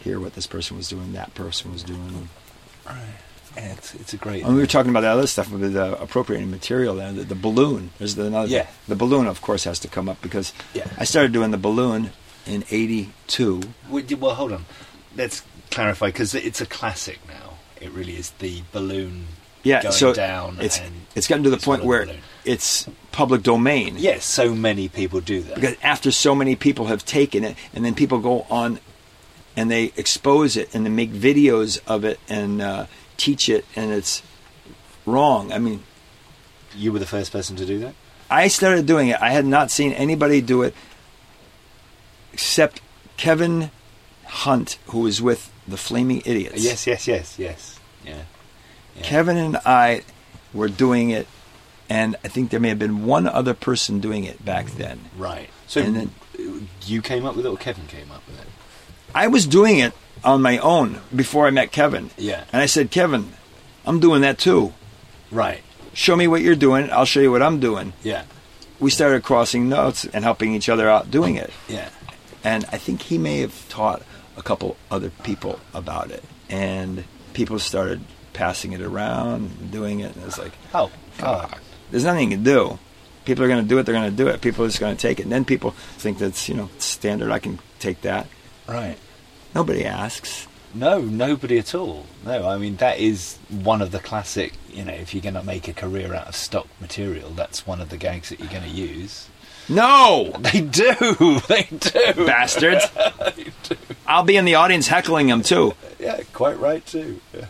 hear what this person was doing, that person was doing. Right. Yeah, it's, it's a great. And we were talking about that other stuff with uh, appropriating material there, the, the balloon. There's the, another Yeah. The balloon, of course, has to come up because Yeah. I started doing the balloon in 82. Well, d- well, hold on. Let's clarify because it's a classic now. It really is the balloon Yeah, going so down. it's and it's gotten to the point the where balloon. it's public domain. yes, so many people do that. because after so many people have taken it, and then people go on and they expose it and they make videos of it and uh, teach it, and it's wrong. I mean, you were the first person to do that. I started doing it. I had not seen anybody do it except Kevin Hunt, who was with the Flaming Idiots. Yes, yes, yes, yes. Yeah. yeah. Kevin and I were doing it, and I think there may have been one other person doing it back then. Right. So And then- you came up with it, or Kevin came up with it? I was doing it on my own before I met Kevin. Yeah. And I said, Kevin, I'm doing that too. Right. Show me what you're doing. I'll show you what I'm doing. Yeah. We started crossing notes and helping each other out doing it. Yeah. And I think he may have taught a couple other people about it. And people started passing it around doing it. And it's like, Oh, fuck. There's nothing you can do. People are going to do it. They're going to do it. People are just going to take it. And then people think that's, you know, standard. I can take that. Right. Nobody asks. No, nobody at all. No, I mean that is one of the classic. You know, if you're going to make a career out of stock material, that's one of the gags that you're going to use. No! They do. They do. Bastards. they do. I'll be in the audience heckling them too. Yeah, quite right too. Yeah.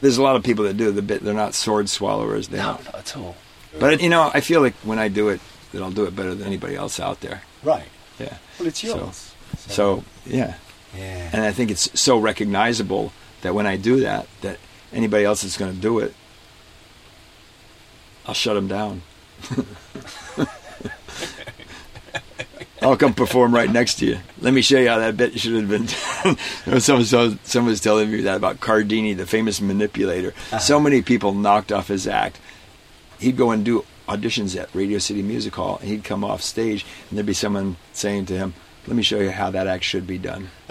There's a lot of people that do the bit. They're not sword swallowers. They No, don't. not at all. But you know, I feel like when I do it, that I'll do it better than anybody else out there. Right. Yeah. Well, it's So- yours. So yeah, yeah. and I think it's so recognizable that when I do that, that anybody else that's going to do it, I'll shut them down. I'll come perform right next to you. Let me show you how that bit should have been done. someone, so- someone was telling me that about Cardini, the famous manipulator. Uh-huh. So many people knocked off his act. He'd go and do auditions at Radio City Music Hall, and he'd come off stage, and there'd be someone saying to him, "Let me show you how that act should be done."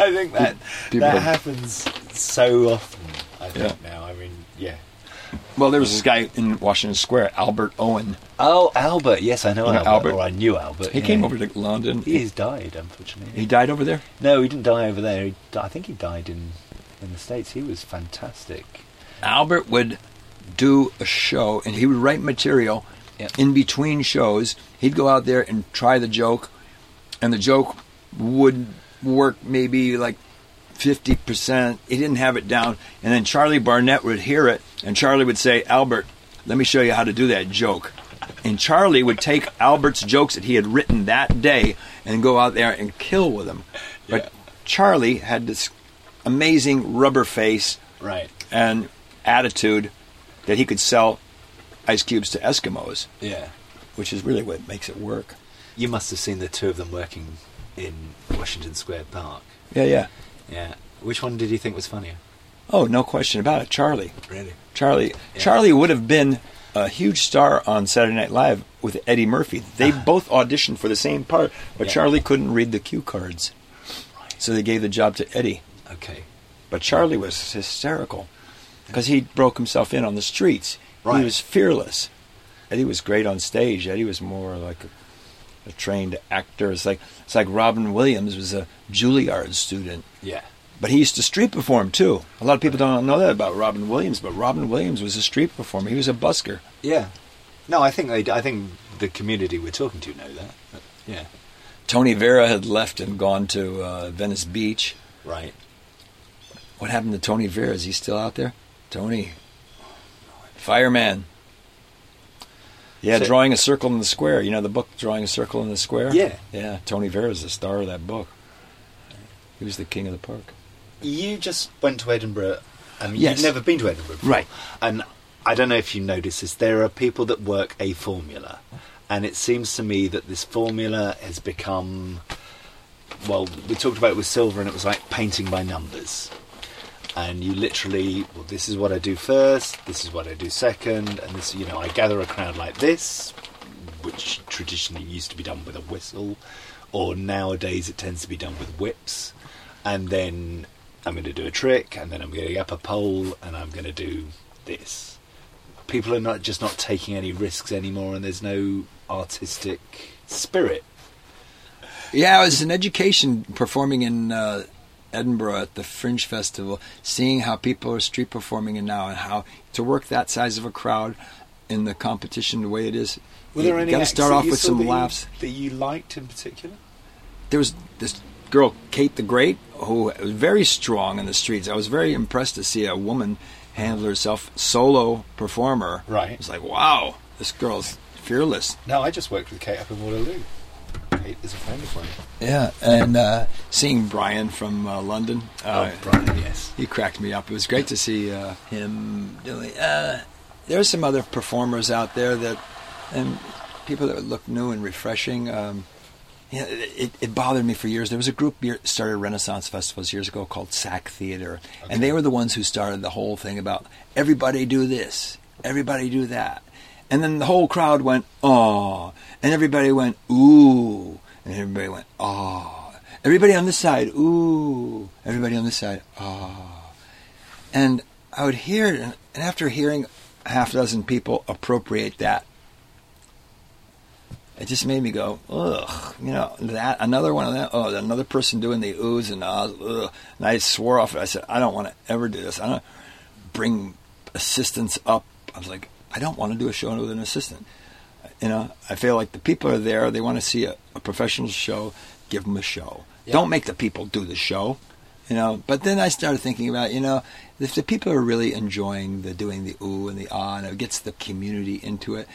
I think that People that happens so often. I think Yeah. now. I mean, yeah. Well, there was this mm-hmm. guy in Washington Square, Albert Owen. Oh, Albert. Yes, I know You know Albert. Albert? Or I knew Albert. He yeah. came over to London. He has died, unfortunately. He died over there. No, he didn't die over there. He, I think he died in in the states. He was fantastic. Albert would do a show, and he would write material, Yep. in between shows. He'd go out there and try the joke, and the joke would work maybe like 50%. He didn't have it down. And then Charlie Barnett would hear it, and Charlie would say, Albert, let me show you how to do that joke. And Charlie would take Albert's jokes that he had written that day and go out there and kill with them. But Yeah. Charlie had this amazing rubber face Right. and attitude that he could sell ice cubes to Eskimos, Yeah. which is really what makes it work. You must have seen the two of them working in Washington Square Park. Yeah, yeah. Yeah. Which one did you think was funnier? Oh, no question about it. Charlie. Really? Charlie. Yeah. Charlie would have been a huge star on Saturday Night Live with Eddie Murphy. They ah. both auditioned for the same part, but Yeah. Charlie couldn't read the cue cards. So they gave the job to Eddie. Okay. But Charlie was hysterical because he broke himself in on the streets. Right. He was fearless. Eddie was great on stage. Eddie was more like a, a trained actor. It's like it's like Robin Williams was a Juilliard student, Yeah. but he used to street perform too. A lot of people don't know that about Robin Williams, but Robin Williams was a street performer. He was a busker. Yeah. No, I think they, I think the community we're talking to know that. But, yeah. Tony Vera had left and gone to uh, Venice Beach. Right. What happened to Tony Vera? Is he still out there? Tony, fireman. Yeah, So- drawing a circle in the square. You know the book, Drawing a Circle in the Square. Yeah. yeah. Tony Vera is the star of that book. He was the king of the park. You just went to Edinburgh. and Yes. You've never been to Edinburgh before. Right. And I don't know if you noticed this. There are people that work a formula. And it seems to me that this formula has become. Well, we talked about it with Silver, and it was like painting by numbers. And you literally, well, this is what I do first, this is what I do second, and this, you know, I gather a crowd like this, which traditionally used to be done with a whistle, or nowadays it tends to be done with whips. And then I'm going to do a trick, and then I'm going to get up a pole, and I'm going to do this. People are not just not taking any risks anymore, and there's no artistic spirit. Yeah, it was an education performing in uh, Edinburgh at the Fringe Festival, seeing how people are street performing and now, and how to work that size of a crowd in the competition the way it is. Were you there any got to start off with some that you- laughs. that you liked in particular? there was this girl, Kate the Great, who was very strong in the streets. I was very impressed to see a woman handle herself, solo performer. Right. It's like, wow, this girl's fearless. No, I just worked with Kate up in Waterloo. Kate is a friend of mine. Yeah, and uh, seeing Brian from uh, London. Uh, oh, Brian, yes. he cracked me up. It was great to see uh, him doing. Uh, there were some other performers out there that, and people that look new and refreshing. Um, yeah, it, it bothered me for years. There was a group started Renaissance festivals years ago called SAK Theater, and they were the ones who started the whole thing about everybody do this, everybody do that, and then the whole crowd went oh, and everybody went ooh, and everybody went oh, everybody on this side ooh, everybody on this side oh, and I would hear it, and and after hearing a half dozen people appropriate that it just made me go, ugh, you know, that, another one of that, oh, another person doing the oohs and ahs, ugh. And I swore off it. I said, I don't want to ever do this. I don't bring assistants up. I was like, I don't want to do a show with an assistant. You know, I feel like the people are there. They want to see a, a professional show. Give them a show. Yeah. Don't make the people do the show. You know, but then I started thinking about, you know, if the people are really enjoying the doing the ooh and the ah, and it gets the community into it,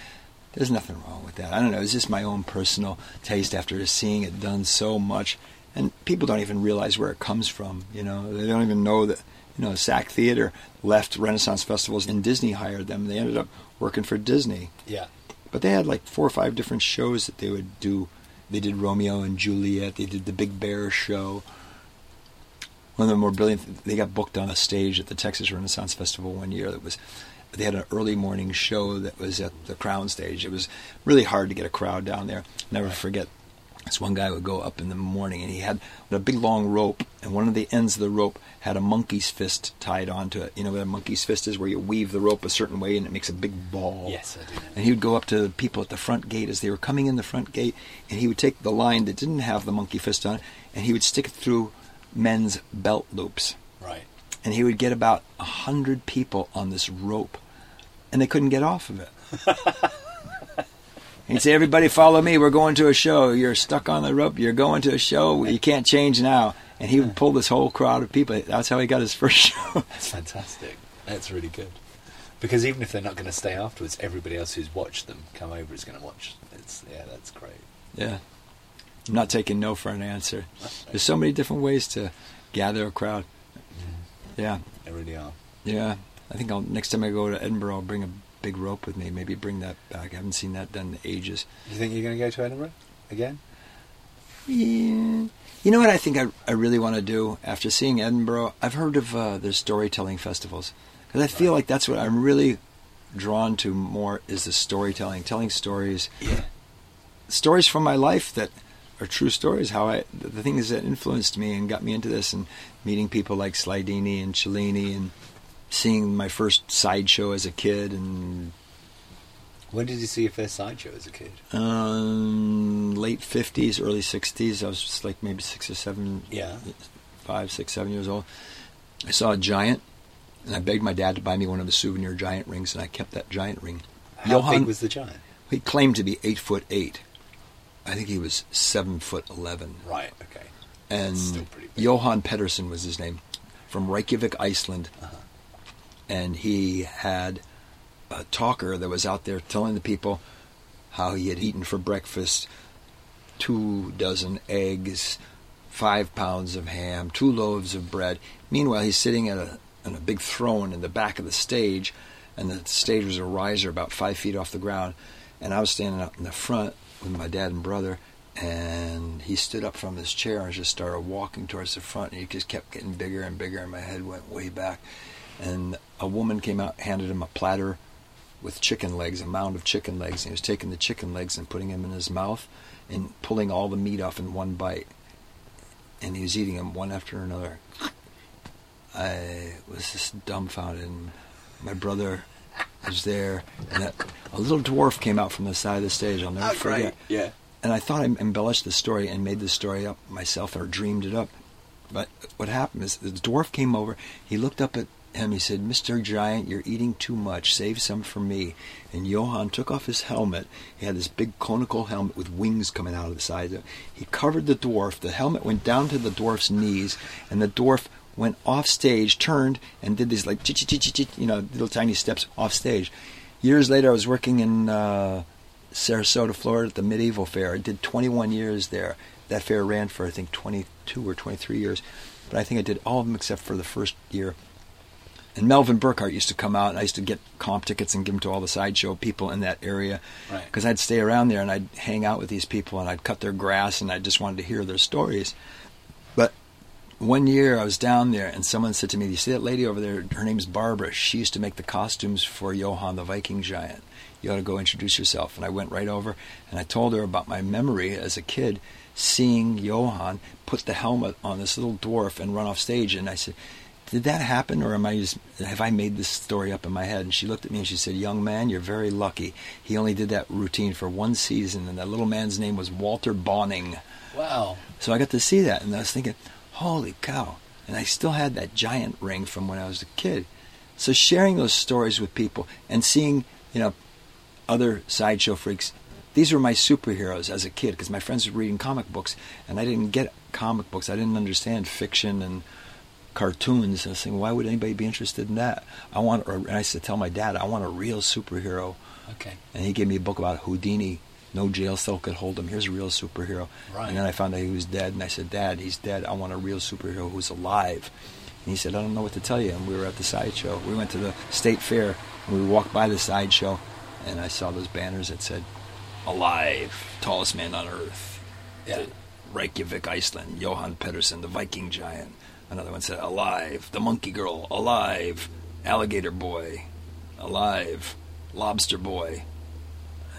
there's nothing wrong with that. I don't know. It's just my own personal taste after seeing it done so much, and people don't even realize where it comes from. You know, they don't even know that. You know, SAK Theater left Renaissance festivals, and Disney hired them. They ended up working for Disney, Yeah. But they had like four or five different shows that they would do. They did Romeo and Juliet. They did the Big Bear show. One of the more brilliant. They got booked on a stage at the Texas Renaissance Festival one year. That was. They had an early morning show that was at the Crown Stage. It was really hard to get a crowd down there. Never forget. This one guy would go up in the morning, and he had a big long rope, and one of the ends of the rope had a monkey's fist tied onto it. You know what a monkey's fist is, where you weave the rope a certain way, and it makes a big ball. Yes, I do. And he would go up to the people at the front gate as they were coming in the front gate, and he would take the line that didn't have the monkey fist on it, and he would stick it through men's belt loops. Right. And he would get about a hundred people on this rope, and they couldn't get off of it. he'd say, "Everybody, follow me. We're going to a show. You're stuck on the rope. You're going to a show. You can't change now." And he would pull this whole crowd of people. That's how he got his first show. That's fantastic. That's really good. Because even if they're not going to stay afterwards, everybody else who's watched them come over is going to watch. It's yeah, that's great. yeah, I'm not taking no for an answer. There's so many different ways to gather a crowd. Yeah, They really are. yeah. I think I'll next time I go to Edinburgh, I'll bring a big rope with me. Maybe bring that back. I haven't seen that done in ages. Do you think you're going to go to Edinburgh again? Yeah. You know what I think I, I really want to do after seeing Edinburgh? I've heard of uh, their storytelling festivals because I feel like that's what I'm really drawn to more is the storytelling, telling stories, Yeah. stories from my life that are true stories. How I the, the things that influenced me and got me into this, and meeting people like Slidini and Cellini, and seeing my first sideshow as a kid, and When did you see your first sideshow as a kid? um, late fifties, early sixties. I was just like maybe six or seven, Yeah. five, six, seven years old. I saw a giant, and I begged my dad to buy me one of the souvenir giant rings, and I kept that giant ring. How big was the giant? he claimed to be eight foot eight. I think he was seven foot eleven. Right. Okay. And Still pretty big. Johann Petursson was his name, from Reykjavik, Iceland, Uh-huh. And he had a talker that was out there telling the people how he had eaten for breakfast two dozen eggs, five pounds of ham, two loaves of bread. Meanwhile, he's sitting at a on a big throne in the back of the stage, and the stage was a riser about five feet off the ground, and I was standing up in the front with my dad and brother, and he stood up from his chair and just started walking towards the front, and he just kept getting bigger and bigger, and my head went way back, and a woman came out, handed him a platter with chicken legs, a mound of chicken legs, and he was taking the chicken legs and putting them in his mouth and pulling all the meat off in one bite. And he was eating them one after another. I was just dumbfounded. And my brother was there, and a, a little dwarf came out from the side of the stage. I'll never ah, forget. Yeah. And I thought I embellished the story and made the story up myself or dreamed it up. But what happened is the dwarf came over. He looked up at him. He said, "Mr. Giant, you're eating too much. Save some for me." And Johann took off his helmet. He had this big conical helmet with wings coming out of the sides. of it. He covered the dwarf. The helmet went down to the dwarf's knees, and the dwarf went off stage, turned, and did these like you know, little tiny steps off stage. Years later, I was working in uh, Sarasota, Florida, at the Medieval Fair. I did 21 years there. That fair ran for I think 22 or 23 years, but I think I did all of them except for the first year. And Melvin Burkhart used to come out, and I used to get comp tickets and give them to all the sideshow people in that area. Right. Because I'd stay around there and I'd hang out with these people and I'd cut their grass and I just wanted to hear their stories. But one year I was down there and someone said to me, "You see that lady over there? Her name's Barbara. She used to make the costumes for Johann the Viking Giant. You ought to go introduce yourself." And I went right over and I told her about my memory as a kid seeing Johann put the helmet on this little dwarf and run off stage. And I said, "Did that happen, or am I just have I made this story up in my head?" And she looked at me and she said, "Young man, you're very lucky. He only did that routine for one season, and that little man's name was Walter Bonning." Wow. So I got to see that, and I was thinking, holy cow. And I still had that giant ring from when I was a kid. So sharing those stories with people and seeing, you know, other sideshow freaks, these were my superheroes as a kid because my friends were reading comic books, and I didn't get comic books. I didn't understand fiction and cartoons. And I was thinking, why would anybody be interested in that? I want, or, and I used to tell my dad, I want a real superhero. Okay. And he gave me a book about Houdini. No jail cell could hold him. Here's a real superhero. Right. And then I found out he was dead. And I said, Dad, he's dead. I want a real superhero who's alive. And he said, I don't know what to tell you. And we were at the sideshow. We went to the state fair. And we walked by the sideshow. And I saw those banners that said, Alive, tallest man on earth. Yeah. Reykjavik, Iceland. Johann Petursson, the Viking giant. Another one said, Alive, the monkey girl. Alive, alligator boy. Alive, lobster boy.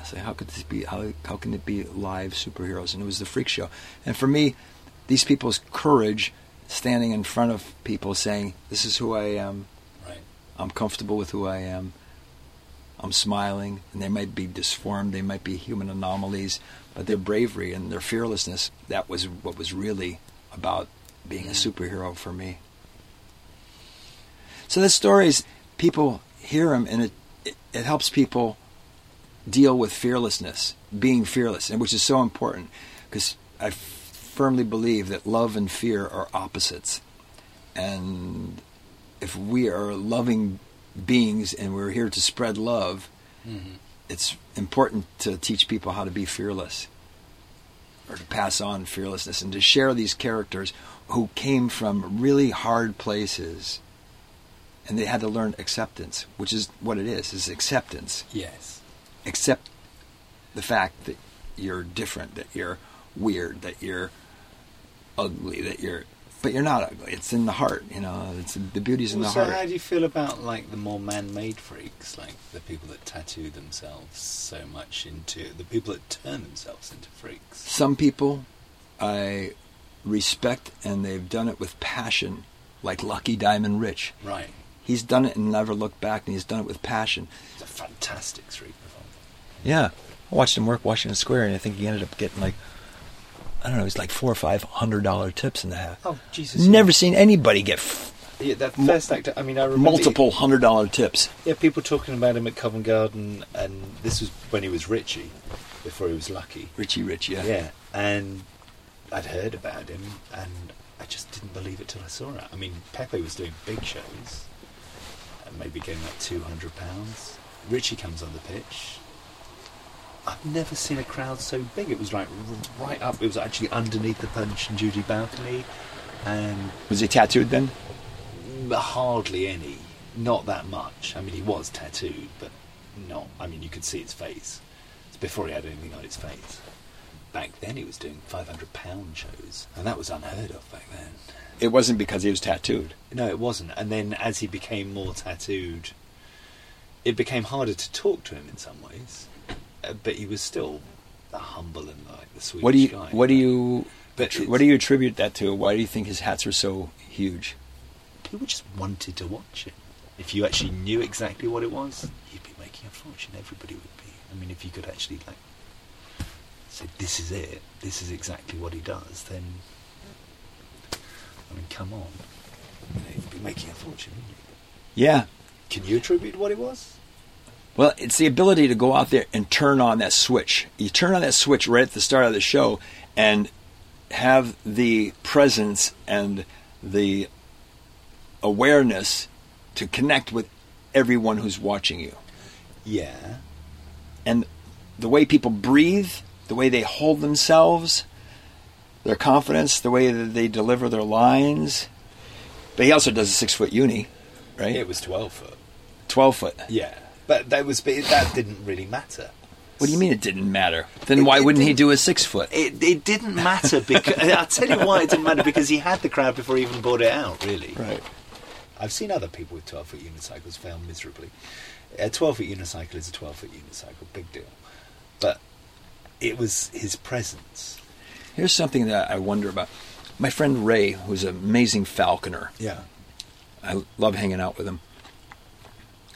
I say, how could this be? How, how can it be live superheroes? And it was the freak show. And for me, these people's courage, standing in front of people, saying, "This is who I am. Right. I'm comfortable with who I am. I'm smiling." And they might be disformed, they might be human anomalies, but their bravery and their fearlessness—that was what was really about being a superhero for me. So the stories, people hear them, and it, it it helps people deal with fearlessness, being fearless, and which is so important because I f- firmly believe that love and fear are opposites. And if we are loving beings and we're here to spread love, mm-hmm. it's important to teach people how to be fearless or to pass on fearlessness and to share these characters who came from really hard places and they had to learn acceptance, which is what it is, is acceptance. Yes. Accept the fact that you're different, that you're weird, that you're ugly, that you're but you're not ugly. It's in the heart, you know. It's the beauty's in Well, the so heart. how do you feel about like the more man-made freaks, like the people that tattoo themselves so much into the people that turn themselves into freaks? Some people I respect and they've done it with passion, like Lucky Diamond Rich. Right. He's done it and never looked back, and he's done it with passion. It's a fantastic street performer. Yeah, I watched him work Washington Square, and I think he ended up getting like, I don't know, he's like four or five hundred dollar tips in the half. Oh Jesus! Never seen anybody get f- Yeah, that first act. I mean, I remember multiple hundred dollar tips. Yeah, people talking about him at Covent Garden, and this was when he was Richie, before he was Lucky. Richie Rich, yeah. Yeah, and I'd heard about him, and I just didn't believe it till I saw it. I mean, Pepe was doing big shows, and maybe getting like two hundred pounds. Richie comes on the pitch. I've never seen a crowd so big. It was like right up. It was actually underneath the Punch and Judy balcony, and Was he tattooed then? hardly any. Not that much. I mean, he was tattooed, but not. I mean, you could see his face. It's before he had anything on his face. Back then, he was doing five hundred pound shows, and that was unheard of back then. It wasn't because he was tattooed. No, it wasn't. And then, as he became more tattooed, it became harder to talk to him in some ways. Uh, but he was still the humble and like the Swedish What do you guy. what do you But what do you attribute that to? Why do you think his hats are so huge? people just wanted to watch it. If you actually knew exactly what it was, you'd be making a fortune. Everybody would be. I mean, if you could actually like say, "This is it. This is exactly what he does," then I mean, come on, you'd be making a fortune. Yeah. Can you attribute what it was? Well, it's the ability to go out there and turn on that switch. You turn on that switch right at the start of the show and have the presence and the awareness to connect with everyone who's watching you. Yeah. And the way people breathe, the way they hold themselves, their confidence, the way that they deliver their lines. But he also does a six foot uni, right? It was twelve foot. 12 foot. Yeah, but that was that didn't really matter. What do you mean it didn't matter? Then why It- it wouldn't he do a six foot? It, it didn't matter because I'll tell you why it didn't matter because he had the crowd before he even brought it out. Really, Right. I've seen other people with 12 foot unicycles fail miserably. A 12 foot unicycle is a 12 foot unicycle, big deal. But it was his presence. Here's something that I wonder about. My friend Ray, who's an amazing falconer, Yeah. I love hanging out with him.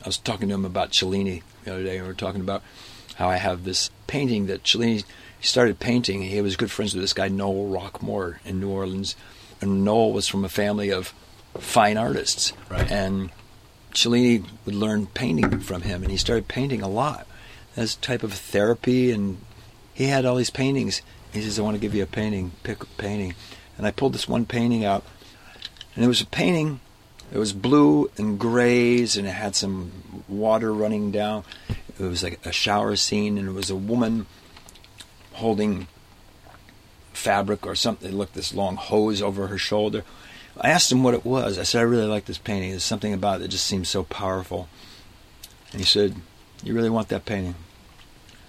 I was talking to him about Cellini the other day, and we were talking about how I have this painting that Cellini started painting. He was good friends with this guy Noel Rockmore in New Orleans, and Noel was from a family of fine artists, Right. and Cellini would learn painting from him, and he started painting a lot as type of therapy. And he had all these paintings. He says, "I want to give you a painting. Pick a painting." And I pulled this one painting out, and it was a painting. It was blue and grays, and it had some water running down. It was like a shower scene, and it was a woman holding fabric or something. It looked this long hose over her shoulder. I asked him what it was. I said, I really like this painting. There's something about it that just seems so powerful. And he said, You really want that painting?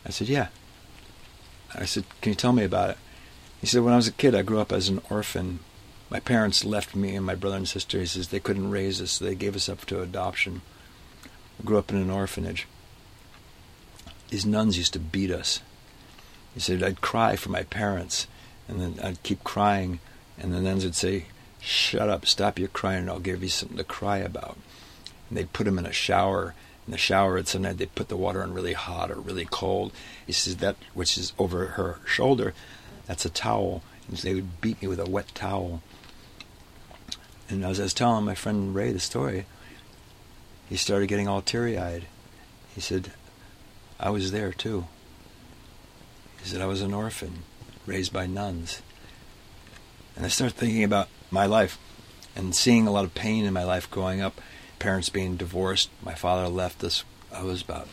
I said, Yeah. I said, Can you tell me about it? He said, When I was a kid, I grew up as an orphan. My parents left me and my brother and sister. He says they couldn't raise us, so they gave us up to adoption. I grew up in an orphanage. These nuns used to beat us. He said, I'd cry for my parents, and then I'd keep crying, and the nuns would say, Shut up, stop your crying, and I'll give you something to cry about. And they'd put him in a shower. In the shower, and sometimes they'd put the water on really hot or really cold. He says, That which is over her shoulder, that's a towel. And they would beat me with a wet towel. And as I was telling my friend Ray the story, he started getting all teary eyed. He said, I was there too. He said, I was an orphan, raised by nuns. And I started thinking about my life and seeing a lot of pain in my life growing up. Parents being divorced. My father left us. I was about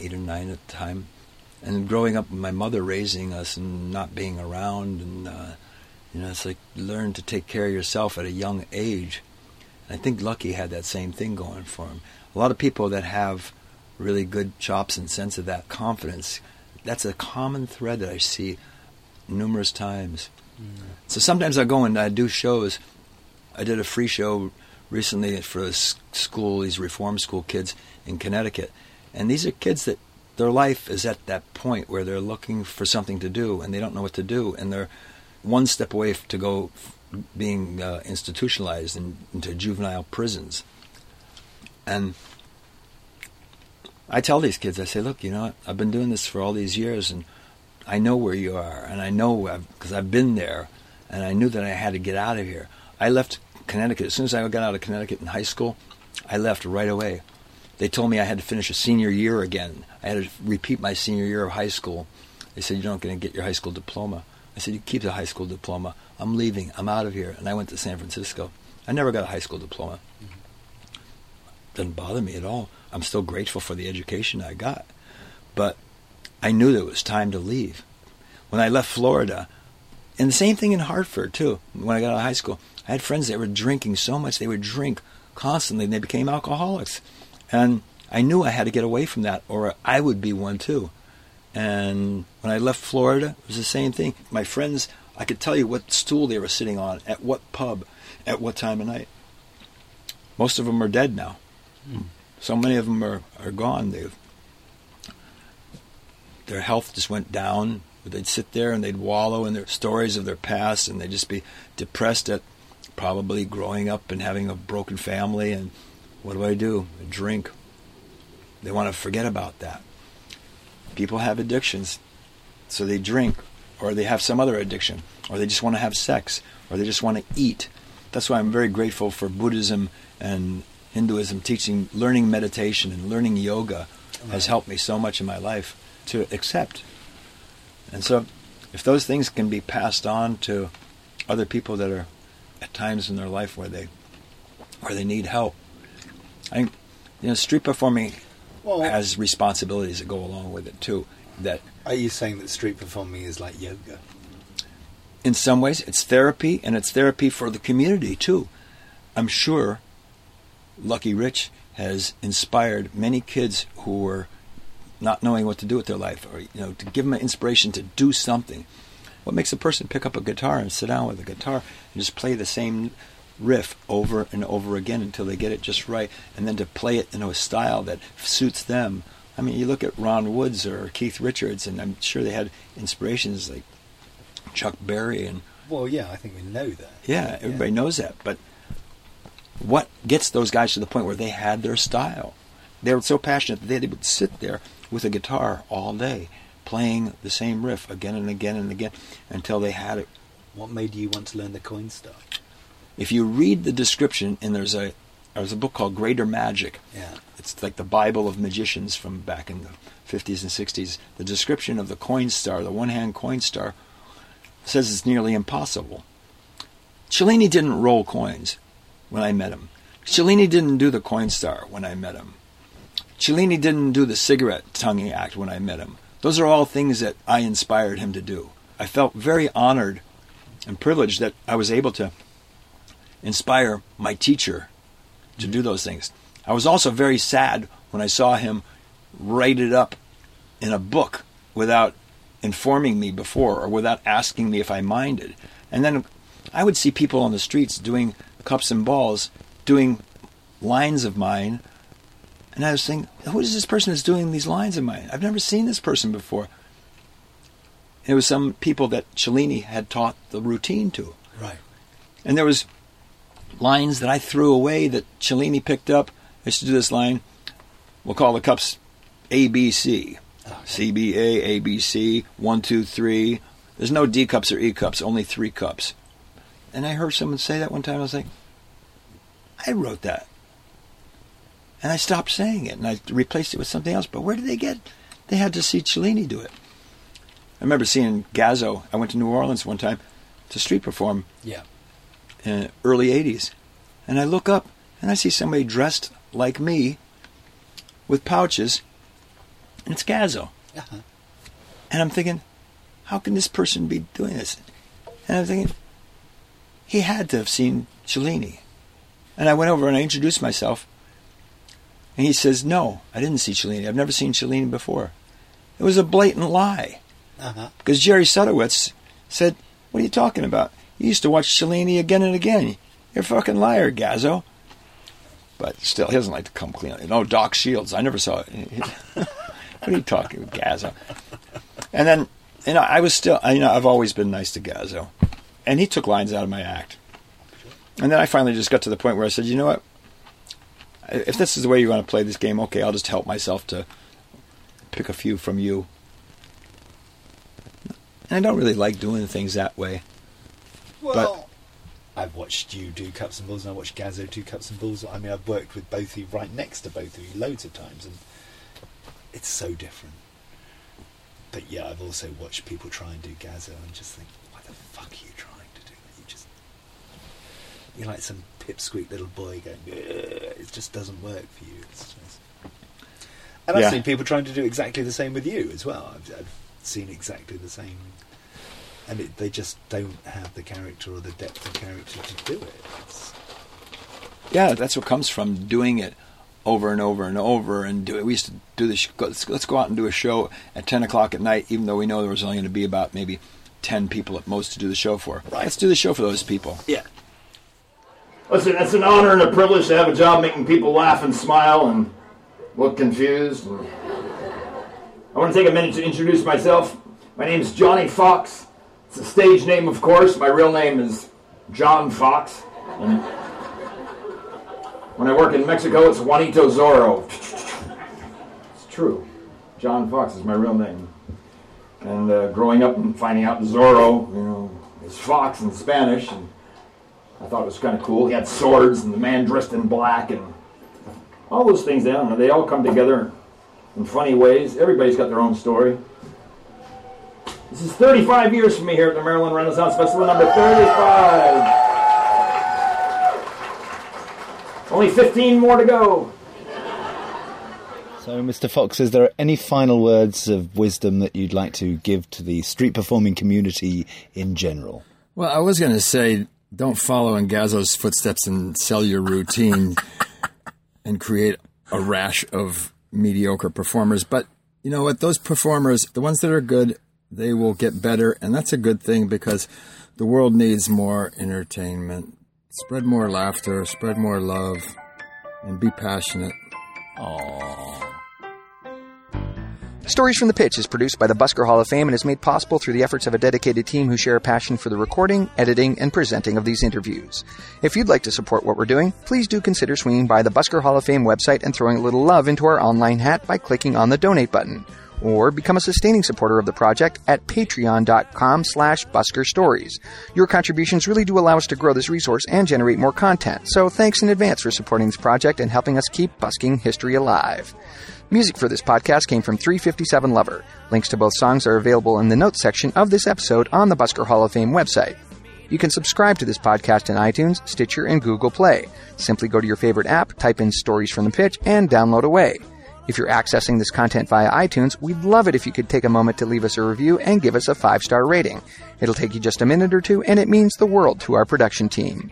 eight or nine at the time. And growing up with my mother raising us and not being around. And, uh, you know, it's like learn to take care of yourself at a young age. And I think Lucky had that same thing going for him. A lot of people that have really good chops and sense of that confidence, that's a common thread that I see numerous times. Mm. So sometimes I go and I do shows. I did a free show recently for a school, these reform school kids in Connecticut. And these are kids that their life is at that point where they're looking for something to do and they don't know what to do. And they're one step away to go being uh, institutionalized in, into juvenile prisons. And I tell these kids, I say, look, you know? I've been doing this for all these years, and I know where you are, and I know because I've, I've been there, and I knew that I had to get out of here. I left Connecticut as soon as I got out of Connecticut in high school. I left right away. They told me I had to finish a senior year again. I had to repeat my senior year of high school. They said you're not going to get your high school diploma. I said you keep the high school diploma. I'm leaving. I'm out of here, and I went to San Francisco. I never got a high school diploma. Doesn't bother me at all. I'm still grateful for the education I got. But I knew that it was time to leave. When I left Florida, and the same thing in Hartford too, when I got out of high school, I had friends that were drinking so much they would drink constantly and they became alcoholics. And I knew I had to get away from that or I would be one too. And when I left Florida, it was the same thing. My friends, I could tell you what stool they were sitting on, at what pub, at what time of night. Most of them are dead now. Hmm. So many of them are, are gone. They've their health just went down. They'd sit there and they'd wallow in their stories of their past, and they'd just be depressed at probably growing up and having a broken family. And what do I do? I drink. They want to forget about that. People have addictions, so they drink, or they have some other addiction, or they just want to have sex, or they just want to eat. That's why I'm very grateful for Buddhism and Hinduism teaching learning meditation and learning yoga right. has helped me so much in my life to accept. And so if those things can be passed on to other people that are at times in their life where they where they need help. I think you know street performing well, has responsibilities that go along with it too. That are you saying that street performing is like yoga? In some ways, it's therapy, and it's therapy for the community too. I'm sure Lucky Rich has inspired many kids who were not knowing what to do with their life, or you know, to give them an inspiration to do something. What makes a person pick up a guitar and sit down with a guitar and just play the same riff over and over again until they get it just right, and then to play it in a style that suits them? I mean, you look at Ron Woods or Keith Richards, and I'm sure they had inspirations like Chuck Berry and. Well, yeah, I think we know that. Yeah, everybody yeah. knows that, but what gets those guys to the point where they had their style? They were so passionate that they would sit there with a guitar all day, playing the same riff again and again and again until they had it. What made you want to learn the coin stuff? If you read the description, and there's a there's a book called Greater Magic. Yeah. It's like the Bible of magicians from back in the 50s and 60s. The description of the coin star, the one hand coin star, says it's nearly impossible. Cellini didn't roll coins when I met him. Cellini didn't do the coin star when I met him. Cellini didn't do the cigarette tonguing act when I met him. Those are all things that I inspired him to do. I felt very honored and privileged that I was able to inspire my teacher to do those things. I was also very sad when I saw him write it up in a book without informing me before or without asking me if I minded. And then I would see people on the streets doing cups and balls, doing lines of mine and I was thinking, who is this person that's doing these lines of mine? I've never seen this person before. it was some people that Cellini had taught the routine to. Right. And there was lines that I threw away that Cellini picked up. I used to do this line. We'll call the cups ABC. Oh, CBA, ABC, one, two, three. There's no D cups or E cups, only three cups. And I heard someone say that one time. I was like, I wrote that. And I stopped saying it and I replaced it with something else. But where did they get they had to see Cellini do it. I remember seeing Gazzo. I went to New Orleans one time to street perform Yeah. in the early 80s. And I look up and I see somebody dressed like me with pouches, and it's Gazzo. Uh-huh. And I'm thinking, how can this person be doing this? And I'm thinking, he had to have seen Cellini. And I went over and I introduced myself. And he says, No, I didn't see Cellini. I've never seen Cellini before. It was a blatant lie. Uh-huh. Because Jerry Sadowitz said, What are you talking about? You used to watch Cellini again and again. You're a fucking liar, Gazzo. But still, he doesn't like to come clean. No, Doc Shields. I never saw it. what are you talking about, Gazzo? And then, you know, I was still, you know, I've always been nice to Gazzo. And he took lines out of my act. And then I finally just got to the point where I said, you know what? If this is the way you want to play this game, okay, I'll just help myself to pick a few from you. And I don't really like doing things that way. Well, I've watched you do cups and balls, and I watched Gazzo do cups and balls. I mean, I've worked with both of you, right next to both of you, loads of times, and it's so different. But yeah, I've also watched people try and do Gazzo and just think, why the fuck are you trying to do that? You just you're like some pipsqueak little boy going, it just doesn't work for you. It's just... And I've Yeah. seen people trying to do exactly the same with you as well. I've, I've seen exactly the same and it, they just don't have the character or the depth of character to do it. It's, Yeah, that's what comes from doing it over and over and over and do it. We used to do this. Let's, let's go out and do a show at ten o'clock at night, even though we know there was only going to be about maybe ten people at most to do the show for. Right. Let's do the show for those people. yeah. Listen, it's an honor and a privilege to have a job making people laugh and smile and look confused. I want to take a minute to introduce myself. My name is Johnny Fox. It's a stage name, of course. My real name is John Fox. And when I work in Mexico, it's Juanito Zorro. It's true. John Fox is my real name. And uh, growing up and finding out Zorro, you know, is Fox in Spanish, and I thought it was kind of cool. He had swords and the man dressed in black and all those things. They, don't know, they all come together in funny ways. Everybody's got their own story. This is 35 years for me here at the Maryland Renaissance Festival, number 35. Only 15 more to go. So, Mr. Fox, is there any final words of wisdom that you'd like to give to the street performing community in general? Well, I was going to say, don't follow in Gazzo's footsteps and sell your routine and create a rash of mediocre performers. But you know what? Those performers, the ones that are good, they will get better. And that's a good thing because the world needs more entertainment. Spread more laughter, spread more love, and be passionate. Stories from the Pitch is produced by the Busker Hall of Fame and is made possible through the efforts of a dedicated team who share a passion for the recording, editing, and presenting of these interviews. If you'd like to support what we're doing, please do consider swinging by the Busker Hall of Fame website and throwing a little love into our online hat by clicking on the donate button. Or become a sustaining supporter of the project at patreon.com slash busker stories. Your contributions really do allow us to grow this resource and generate more content, so thanks in advance for supporting this project and helping us keep busking history alive. Music for this podcast came from 357 Lover. Links to both songs are available in the notes section of this episode on the Busker Hall of Fame website. You can subscribe to this podcast in iTunes, Stitcher, and Google Play. Simply go to your favorite app, type in Stories from the Pitch, and download away. If you're accessing this content via iTunes, we'd love it if you could take a moment to leave us a review and give us a five star rating. It'll take you just a minute or two, and it means the world to our production team.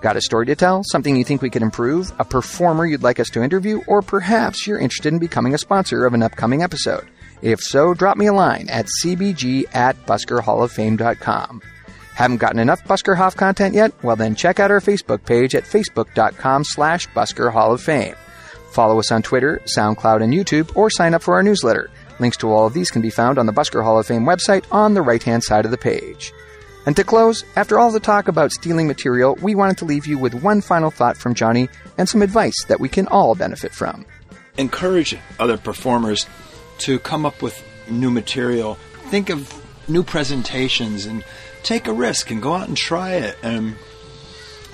Got a story to tell? Something you think we could improve? A performer you'd like us to interview? Or perhaps you're interested in becoming a sponsor of an upcoming episode? If so, drop me a line at cbg at buskerhalloffame.com. Haven't gotten enough Busker HoF content yet? Well then check out our Facebook page at facebook.com slash Busker Hall of Fame. Follow us on Twitter, SoundCloud, and YouTube, or sign up for our newsletter. Links to all of these can be found on the Busker Hall of Fame website on the right-hand side of the page. And to close, after all the talk about stealing material, we wanted to leave you with one final thought from Johnny and some advice that we can all benefit from. encourage other performers to come up with new material. Think of new presentations and take a risk and go out and try it. And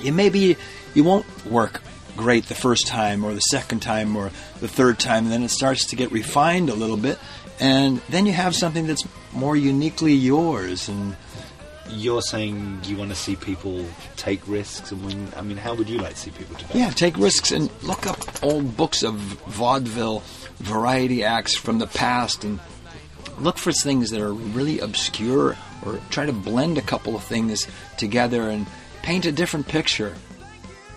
you maybe you won't work great the first time or the second time or the third time. And then it starts to get refined a little bit, and then you have something that's more uniquely yours. And You're saying you want to see people take risks, and when I mean, how would you like to see people develop? yeah, take risks and look up old books of vaudeville variety acts from the past and look for things that are really obscure or try to blend a couple of things together and paint a different picture.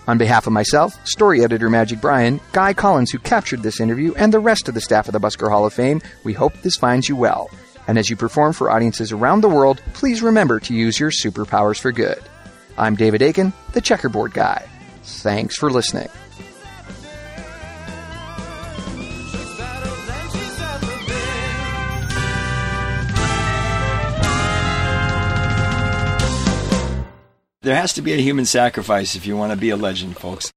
On behalf of myself, story editor Magic Brian, Guy Collins, who captured this interview, and the rest of the staff of the Busker Hall of Fame, we hope this finds you well. And as you perform for audiences around the world, please remember to use your superpowers for good. I'm David Aiken, the checkerboard guy. Thanks for listening. There has to be a human sacrifice if you want to be a legend, folks.